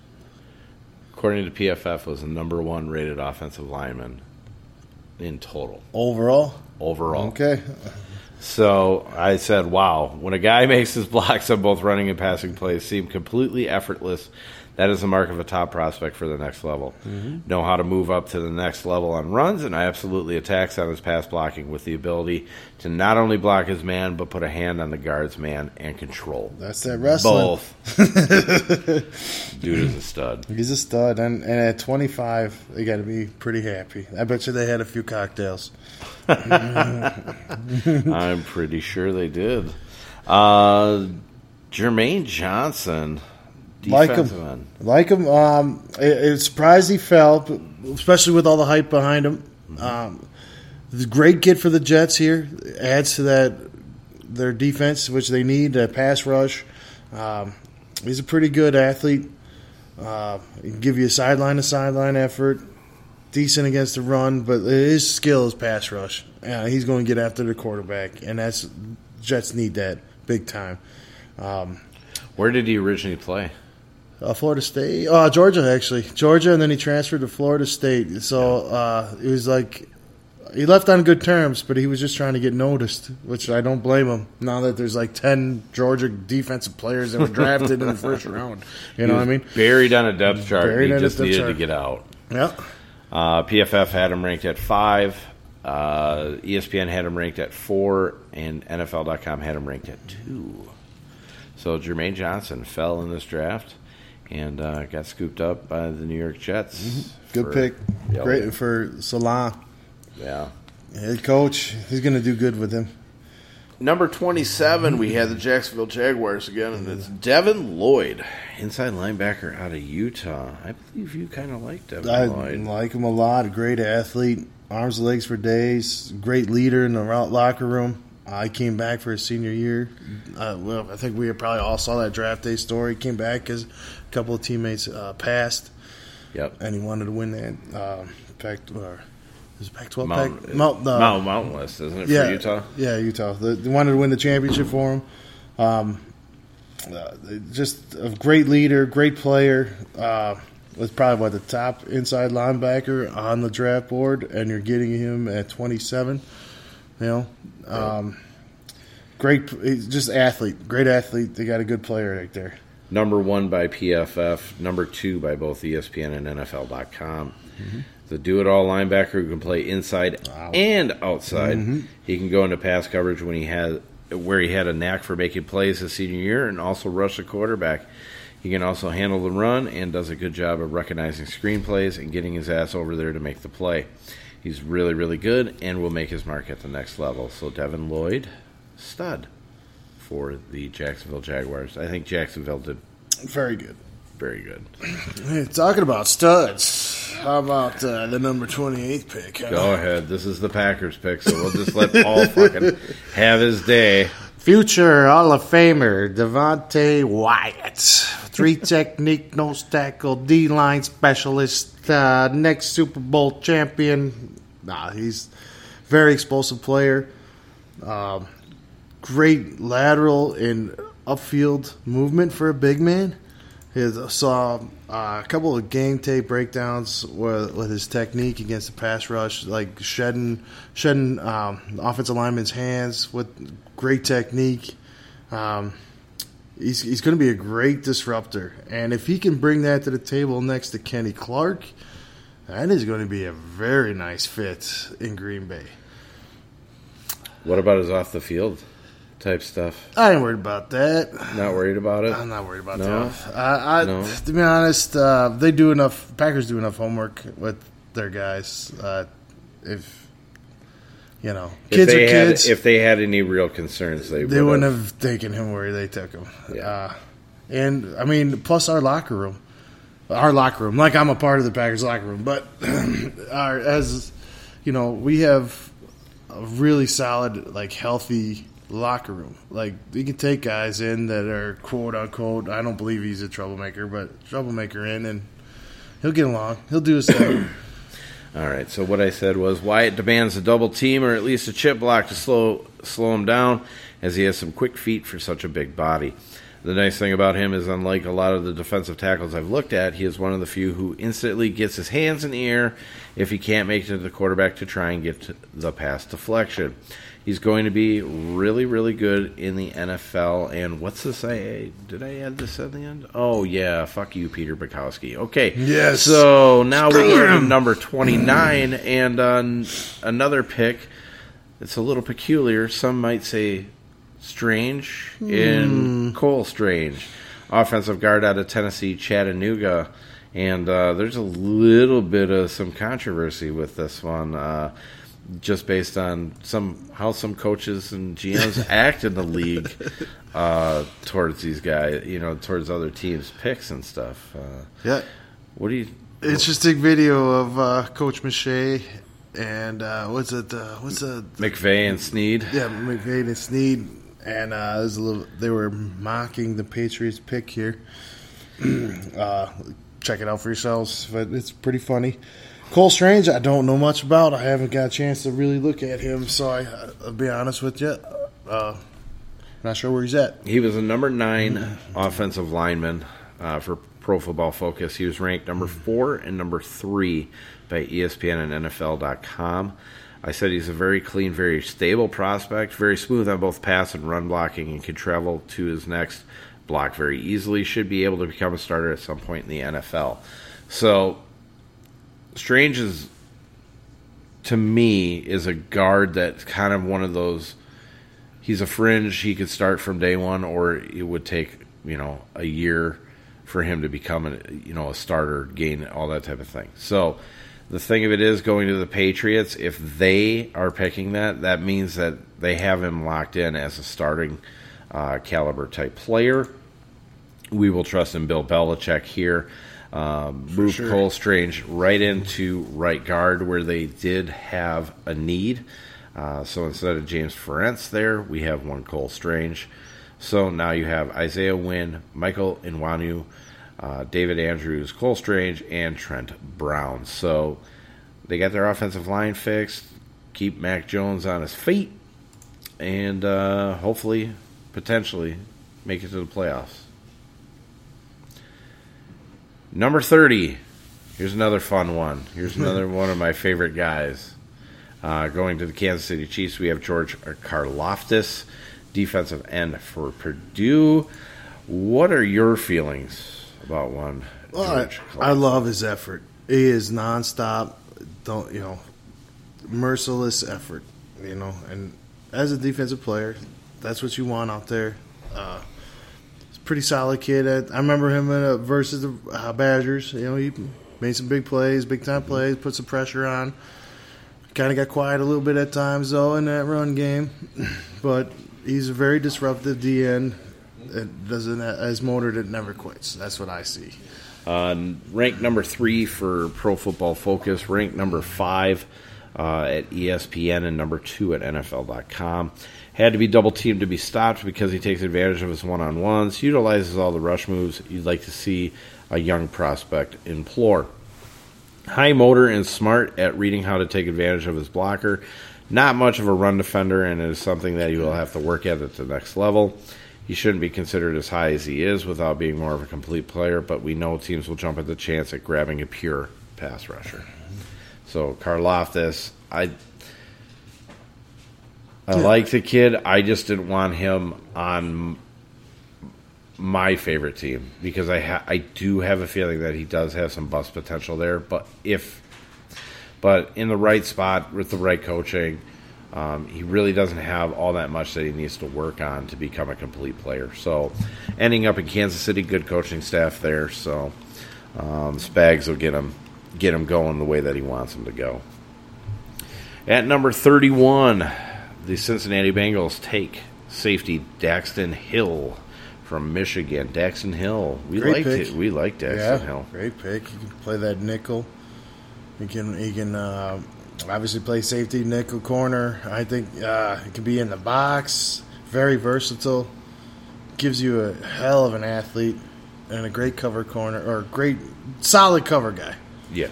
according to PFF, was the number one rated offensive lineman in total Overall, overall. okay. So I said, wow, when a guy makes his blocks on both running and passing plays seem completely effortless, that is the mark of a top prospect for the next level. Know how to move up to the next level on runs, and I absolutely attacks on his pass blocking with the ability to not only block his man, but put a hand on the guard's man and control. That's that wrestling. Both. Dude is a stud. He's a stud, and, and at 25, they got to be pretty happy. I bet you they had a few cocktails. I'm pretty sure they did. Uh, Jermaine Johnson, Like him. end. Like him, um, it, it's surprised he fell, especially with all the hype behind him. Um, he's a great kid for the Jets here. Adds to that their defense, which they need a pass rush. Um, he's a pretty good athlete. Uh, he can give you a sideline to sideline effort. Decent against the run, but his skill is pass rush. Uh, he's going to get after the quarterback, and that's Jets need that big time. Um, Where did he originally play? Uh, Florida State, uh, Georgia actually, Georgia, and then he transferred to Florida State. So uh, it was like he left on good terms, but he was just trying to get noticed, which I don't blame him. Now that there's like ten Georgia defensive players that were drafted in the first round, you know what I mean? Buried on a depth chart. Buried he just needed chart. to get out. Yeah, Uh, PFF had him ranked at five. Uh, ESPN had him ranked at four, and NFL.com had him ranked at two. So Jermaine Johnson fell in this draft and uh, got scooped up by the New York Jets. Mm-hmm. good for- pick, Yep. great for Salah, Yeah. head coach. He's going to do good with him. Number 27, we had the Jacksonville Jaguars again, and it's Devin Lloyd, inside linebacker out of Utah. I believe you kind of like Devin I Lloyd. like him a lot. Great athlete, arms and legs for days. Great leader in the locker room. I came back for his senior year. Uh, well, I think we probably all saw that draft day story. Came back because a couple of teammates uh, passed, Yep. and he wanted to win that. In fact, or Is it Pac-12? Mount, Pac, Mount, uh, Mount, Mountain West, isn't it, yeah, for Utah? Yeah, Utah. They, they wanted to win the championship for him. Um, uh, just a great leader, great player. Uh, was probably what the top inside linebacker on the draft board, and you're getting him at 27. You know, um, great, just athlete, great athlete. They got a good player right there. Number one by PFF, number two by both ESPN and NFL.com. Mm-hmm. The do it all linebacker who can play inside Wow. and outside. Mm-hmm. He can go into pass coverage when he had where he had a knack for making plays his senior year and also rush the quarterback. He can also handle the run and does a good job of recognizing screen plays and getting his ass over there to make the play. He's really, really good and will make his mark at the next level. So Devin Lloyd, stud for the Jacksonville Jaguars. I think Jacksonville did Very good. very good. Hey, talking about studs, how about uh, the number 28th pick? huh? Go ahead. This is the Packers pick, so we'll just let Paul fucking have his day. Future Hall of Famer Devonte Wyatt, three technique nose tackle D line specialist, uh, next Super Bowl champion. Nah, he's very explosive player. Um, great lateral and upfield movement for a big man. He saw uh, a couple of game tape breakdowns with, with his technique against the pass rush, like shedding shedding um, offensive lineman's hands with great technique. Um, he's he's going to be a great disruptor, and if he can bring that to the table next to Kenny Clark, that is going to be a very nice fit in Green Bay. What about his off the field type stuff? I ain't worried about that. Not worried about it? I'm not worried about No? that. I, I No? to be honest, uh, they do enough. Packers do enough homework with their guys. Uh, if you know, If kids are they had, kids. If they had any real concerns, they, they would wouldn't have taken him where they took him. Yeah. Uh, and I mean, plus our locker room, our locker room. Like I'm a part of the Packers locker room, but our as you know, we have a really solid, like healthy locker room. Like we can take guys in that are quote unquote. I don't believe he's a troublemaker, but troublemaker in, and he'll get along. He'll do his thing. All right. So what I said was Wyatt demands a double team or at least a chip block to slow slow him down, as he has some quick feet for such a big body. The nice thing about him is, unlike a lot of the defensive tackles I've looked at, he is one of the few who instantly gets his hands in the air if he can't make it to the quarterback to try and get to the pass deflection. He's going to be really, really good in the NFL. And what's this? I did I add this at the end? Oh yeah, fuck you, Peter Bukowski. Okay, Yes. So now we're to number twenty nine and uh, another pick. It's a little peculiar. Some might say strange in Cole Strange, offensive guard out of Tennessee, Chattanooga. And uh, there's a little bit of some controversy with this one, uh, just based on some how some coaches and GMs act in the league uh, towards these guys, you know, towards other teams' picks and stuff. Uh, yeah, what do you? interesting video of uh, Coach Miche and uh, what's it? Uh, what's the McVay and Snead. Yeah, McVay and Snead, and uh, there's a little. They were mocking the Patriots pick here. uh, check it out for yourselves, but it's pretty funny. Cole Strange, I don't know much about. I haven't got a chance to really look at him, so I, I'll be honest with you. Uh, not sure where he's at. He was a number nine offensive lineman uh, for Pro Football Focus. He was ranked number four and number three by ESPN and NFL.com. I said he's a very clean, very stable prospect, very smooth on both pass and run blocking, and can travel to his next block very easily. Should be able to become a starter at some point in the NFL. So, Strange is, to me, is a guard that's kind of one of those he's a fringe. He could start from day one, or it would take you know a year for him to become a you know a starter, gain all that type of thing. So the thing of it is, going to the Patriots, if they are picking that, that means that they have him locked in as a starting uh, caliber type player. We will trust in Bill Belichick here. Um, move sure. Cole Strange right into right guard where they did have a need. Uh, so instead of James Ferentz there, we have one Cole Strange. So now you have Isaiah Wynn, Michael Onwenu, uh, David Andrews, Cole Strange, and Trent Brown. So they got their offensive line fixed, keep Mac Jones on his feet, and uh, hopefully, potentially, make it to the playoffs. Number 30. Here's another fun one. Here's another one of my favorite guys. Uh, going to the Kansas City Chiefs, we have George Karlaftis, defensive end for Purdue. What are your feelings about one? Well, I, I love his effort. He is nonstop. Don't you know? Merciless effort. You know, and as a defensive player, that's what you want out there. Uh, pretty solid kid. I remember him in a, versus the uh, Badgers. You know, he made some big plays, big time plays, put some pressure on. Kind of got quiet a little bit at times though in that run game, but he's a very disruptive DN. It doesn't as motor that never quits. That's what I see. Uh, ranked number three for Pro Football Focus, ranked number five uh, at ESPN, and number two at NFL.com. Had to be double teamed to be stopped because he takes advantage of his one on ones, utilizes all the rush moves you'd like to see a young prospect implore. High motor and smart at reading how to take advantage of his blocker. Not much of a run defender, and it is something that he will have to work at at the next level. He shouldn't be considered as high as he is without being more of a complete player, but we know teams will jump at the chance at grabbing a pure pass rusher. So Karlaftis, I I like the kid. I just didn't want him on my favorite team because I ha- I do have a feeling that he does have some bust potential there. But if but in the right spot with the right coaching, um, he really doesn't have all that much that he needs to work on to become a complete player. So, ending up in Kansas City, good coaching staff there. So, um, Spags will get him get him going the way that he wants him to go. At number thirty-one, the Cincinnati Bengals take safety Daxton Hill from Michigan. Daxton Hill, we like it. We liked Daxton yeah, Hill. Great pick. He can play that nickel. He can. He can. Uh, obviously play safety, nickel corner. I think uh, it can be in the box. Very versatile. Gives you a hell of an athlete and a great cover corner or great solid cover guy. Yeah.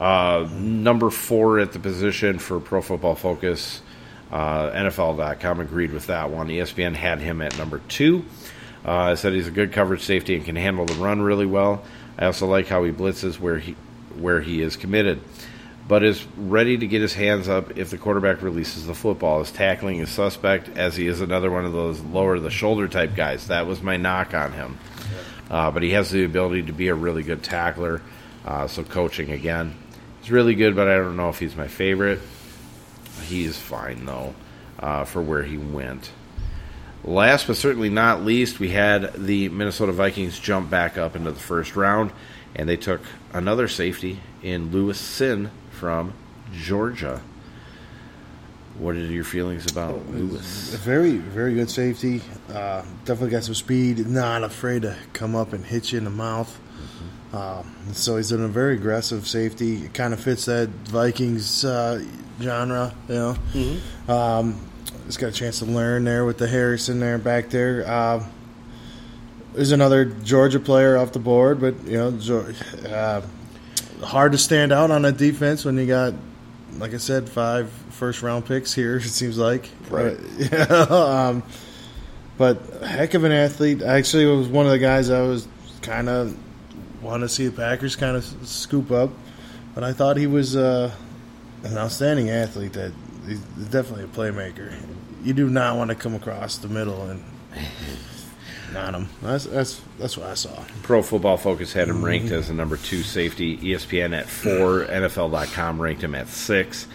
Uh, number four at the position for Pro Football Focus. Uh, NFL.com agreed with that one. ESPN had him at number two. Uh, said he's a good coverage safety and can handle the run really well. I also like how he blitzes where he where he is committed but is ready to get his hands up if the quarterback releases the football. His tackling is suspect, as he is another one of those lower the shoulder type guys. That was my knock on him. Uh, but he has the ability to be a really good tackler. Uh, so coaching again, he's really good, but I don't know if he's my favorite. He's fine though uh, for where he went. Last but certainly not least, we had the Minnesota Vikings jump back up into the first round, and they took another safety in Lewis Cine from Georgia. What are your feelings about Lewis? Very, very good safety. Uh, definitely got some speed. Not afraid to come up and hit you in the mouth. Um, so he's in a very aggressive safety. It kind of fits that Vikings uh, genre, you know. Mm-hmm. Um, he's got a chance to learn there with the Harrison there back there. Uh, there's another Georgia player off the board, but you know, uh, hard to stand out on a defense when you got, like I said, five first round picks here. It seems like, right? yeah. um, but heck of an athlete. Actually, was one of the guys I was kind of want to see the Packers kind of scoop up. But I thought he was uh, an outstanding athlete. That he's definitely a playmaker. You do not want to come across the middle and not him. That's that's that's what I saw. Pro Football Focus had him ranked as the number two safety. ESPN at four. NFL.com ranked him at six.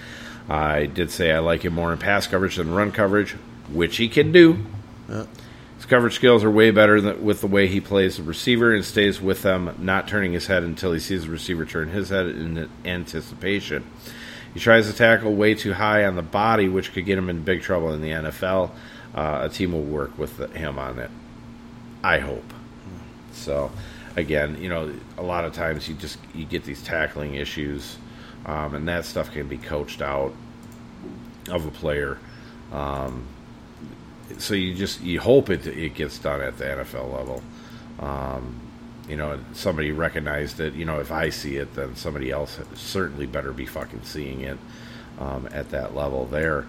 I did say I like him more in pass coverage than run coverage, which he can do. Yeah. Coverage skills are way better than, with the way he plays the receiver and stays with them, not turning his head until he sees the receiver turn his head in anticipation. He tries to tackle way too high on the body, which could get him in big trouble in the NFL. Uh, a team will work with him on it. I hope. So, again, you know, a lot of times you just you get these tackling issues, um, and that stuff can be coached out of a player. Um, so you just you hope it it gets done at the NFL level. Um, you know, somebody recognized it. You know, if I see it, then somebody else certainly better be fucking seeing it um, at that level there.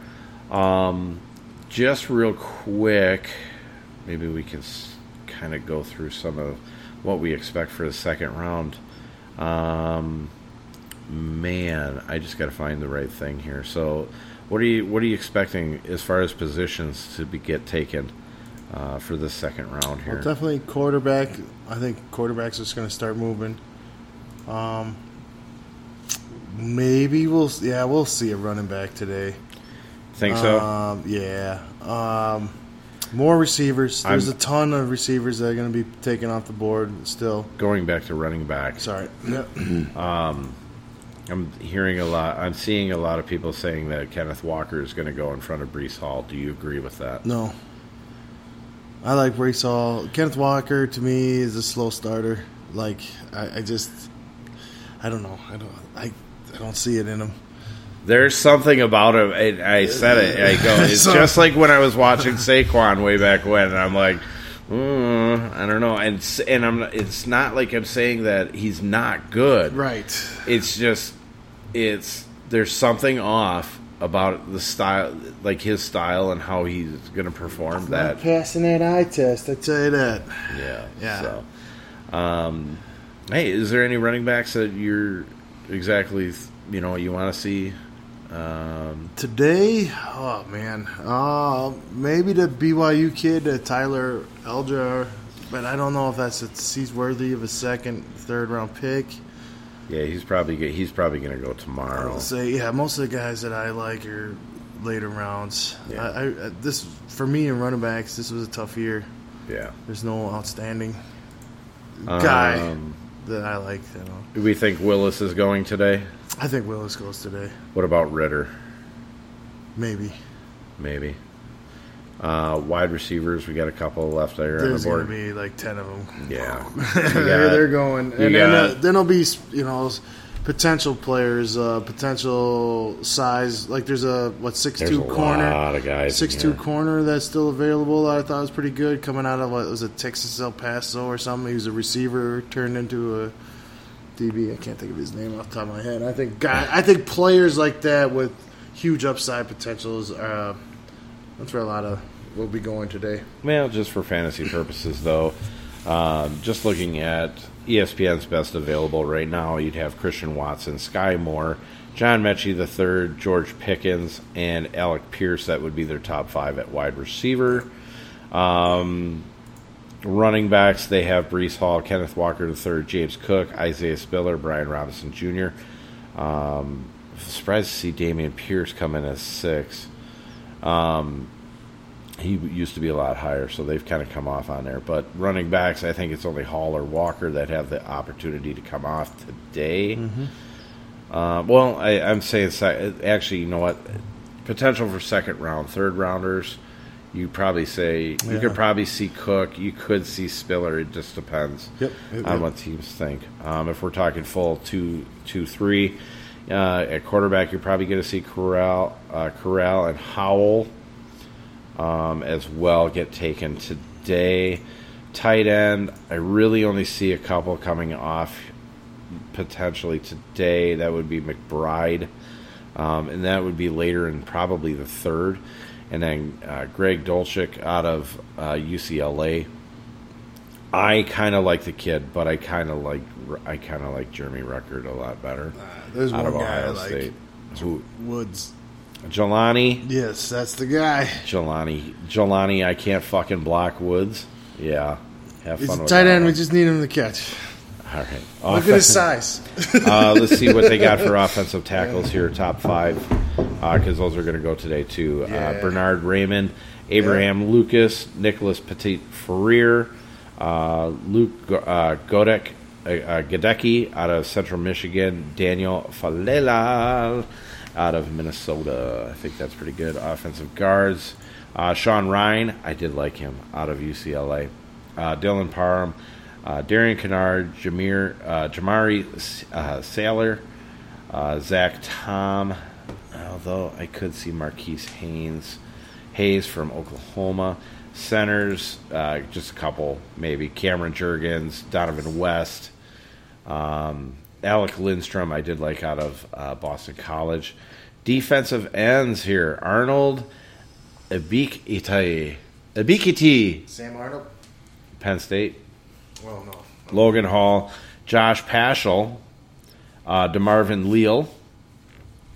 Um, just real quick, maybe we can s- kind of go through some of what we expect for the second round. Um, man, I just got to find the right thing here. So, what are you what are you expecting as far as positions to be, get taken uh, for this second round here? Well, definitely quarterback. I think quarterback's are just going to start moving. Um, maybe we'll yeah we'll see a running back today. Think so? Um, yeah. Um, more receivers. There's I'm- a ton of receivers that are going to be taken off the board still. Going back to running back, Sorry. I'm hearing a lot. I'm seeing a lot of people saying that Kenneth Walker is going to go in front of Breece Hall. Do you agree with that? No. I like Breece Hall. Kenneth Walker to me is a slow starter. Like I, I just I don't know. I don't I, I don't see it in him. There's something about him. and I said it. I go. It's So- just like when I was watching Saquon way back when. And I'm like, mm, I don't know. And and I'm. It's not like I'm saying that he's not good. Right. It's just, it's there's something off about the style, like his style and how he's going to perform. That passing that eye test, I tell you that. yeah, Yeah. So, um, hey, is there any running backs that you're exactly, you know, you want to see? Um, Today, oh man, uh, maybe the BYU kid, uh, Tyler Allgeier, but I don't know if that's a, he's worthy of a second, third round pick. Yeah, he's probably go- he's probably going to go tomorrow. I'll say, yeah, most of the guys that I like are later rounds. Yeah. I, I, this for me in running backs, this was a tough year. Yeah. There's no outstanding guy Um, that I like. You know, do we think Willis is going today? I think Willis goes today. What about Ridder? Maybe Maybe. Uh, wide receivers, we got a couple left there there's the going to be like ten of them. Yeah. they're, they're going, and then, uh, got- then there'll be you know potential players, uh, potential size. Like there's a what six There's two a corner, lot of guys. six two corner that's still available. That I thought was pretty good coming out of what was it Texas El Paso or something. He was a receiver turned into a DB. I can't think of his name off the top of my head. I think guy, I think players like that with huge upside potentials. Uh, that's where a lot of we'll be going today. Well, just for fantasy purposes, though, um, just looking at ESPN's best available right now, you'd have Christian Watson, Skyy Moore, John Metchie III, George Pickens, and Alec Pierce. That would be their top five at wide receiver. Um, running backs, they have Breece Hall, Kenneth Walker III, James Cook, Isaiah Spiller, Brian Robinson Jr. Um, surprised to see Dameon Pierce come in as six. Um, he used to be a lot higher, so they've kind of come off on there. But running backs, I think it's only Hall or Walker that have the opportunity to come off today. Uh, well, I, I'm saying sec- actually, you know what? Potential for second round, third rounders. You probably say you could probably see Cook. You could see Spiller. It just depends Yep, yep, on yep. what teams think. Um, if we're talking full two, two, three, uh, at quarterback, you're probably going to see Corral, uh, Corral and Howell um, as well get taken today. Tight end, I really only see a couple coming off potentially today. That would be McBride, um, and that would be later in probably the third. And then uh, Greg Dulcich out of uh, UCLA. I kind of like the kid, but I kind of like I kind of like Jeremy Ruckert a lot better There's out one of guy I Ohio like. State. Who? Woods. Jelani. Yes, that's the guy. Jelani. Jelani, I can't fucking block Woods. Yeah. Have He's fun tight end. We just need him to catch. All right. Look at his size. uh, let's see what they got for offensive tackles here, top five, because those are going to go today too. Yeah. Uh, Bernhard Raimann, Abraham Lucas, Nicholas Petit-Frere, uh, Luke uh, Godek, uh, uh, Gadecki out of Central Michigan, Daniel Faalele out of Minnesota. I think that's pretty good. Offensive guards, uh, Sean Rhyan, I did like him out of UCLA. Uh, Dylan Parham, Darian Kinnard, Jameer, Jamaree Salyer, uh, Zach Tom, although I could see Marquise Haynes. Hayes from Oklahoma. Centers, uh, just a couple, maybe Cameron Jurgens, Dohnovan West, um, Alec Lindstrom. I did like out of uh, Boston College. Defensive ends here: Arnold Ebiketie, Ebiketie, Sam Arnold. Penn State. Well, no. Logan Hall, Josh Paschal, uh, DeMarvin Leal,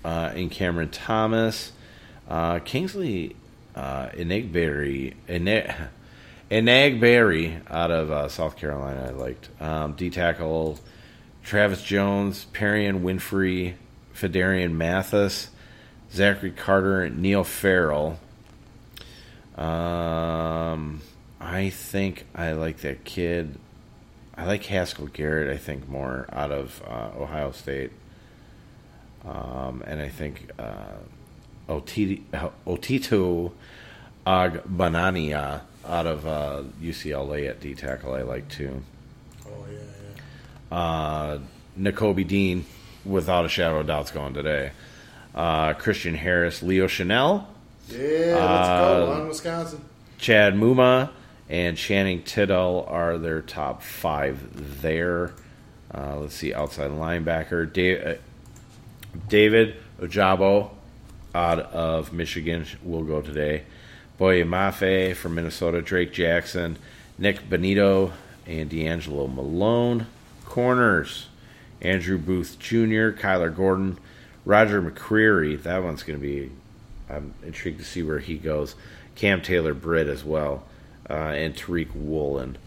uh, and Cameron Thomas, uh, Kingsley uh, Enagbare, Enag- Enagbare out of uh, South Carolina. I liked um, D tackle Travis Jones, Perrion Winfrey, Phidarian Mathis, Zachary Carter, Neil Farrell. Um, I think I like that kid. I like Haskell Garrett. I think more out of uh, Ohio State, um, and I think uh, Otito, Otito Ogbonnia out of uh, UCLA at D tackle. I like too. Oh yeah, yeah. Uh, Nakobe Dean, without a shadow of doubt's going today. Uh, Christian Harris, Leo Chenal, Yeah, let's Uh, go on Wisconsin. Chad Muma and Channing Tindall are their top five there. Uh, let's see, outside linebacker Da- uh, David Ojabo out of Michigan will go today. Boye Mafe from Minnesota, Drake Jackson, Nik Bonitto, and DeAngelo Malone. Corners Andrew Booth Jr., Kyler Gordon, Roger McCreary. That one's going to be, I'm intrigued to see where he goes. Cam Taylor Britt as well, uh, and Tariq Woolen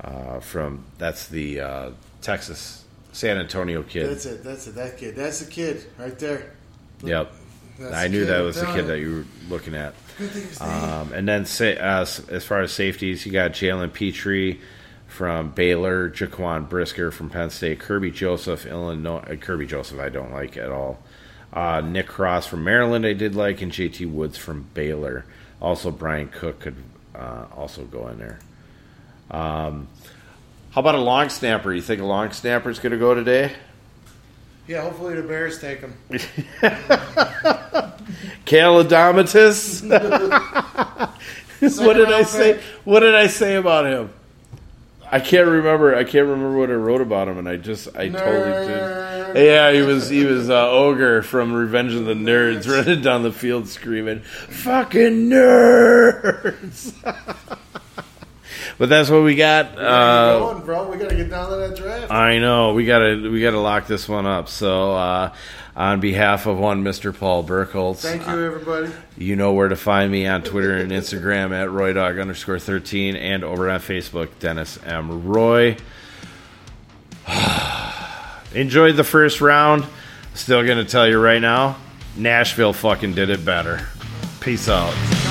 uh, from, that's the uh, Texas San Antonio kid. That's it. That's it. That kid. That's the kid right there. Yep. I knew that was the kid that you were looking at. Um, and then say, uh, as far as safeties, you got Jalen Pitre from Baylor, Jaquan Brisker from Penn State, Kerby Joseph, Illinois. Uh, Kerby Joseph, I don't like at all. Uh, Nick Cross from Maryland, I did like, and JT Woods from Baylor. Also, Bryan Cook could uh, also go in there. Um, how about a long snapper? You think a long snapper is going to go today? Yeah, hopefully the Bears take him. Cal Adomitis. what did I say? What did I say about him? I can't remember. I can't remember what I wrote about him, and I just I totally did. Yeah, he was he was uh, ogre from Revenge of the Nerds, running down the field screaming "fucking nerds." But that's what we got. Uh, going, bro. We gotta get down to that draft. I know we gotta we gotta lock this one up. So, uh, on behalf of one Mister Paul Birkholz, Thank you, everybody. you know where to find me on Twitter and Instagram at RoyDog underscore 13 and over on Facebook, Dennis M. Roy. Enjoyed the first round. Still going to tell you right now, Nashville fucking did it better. Peace out.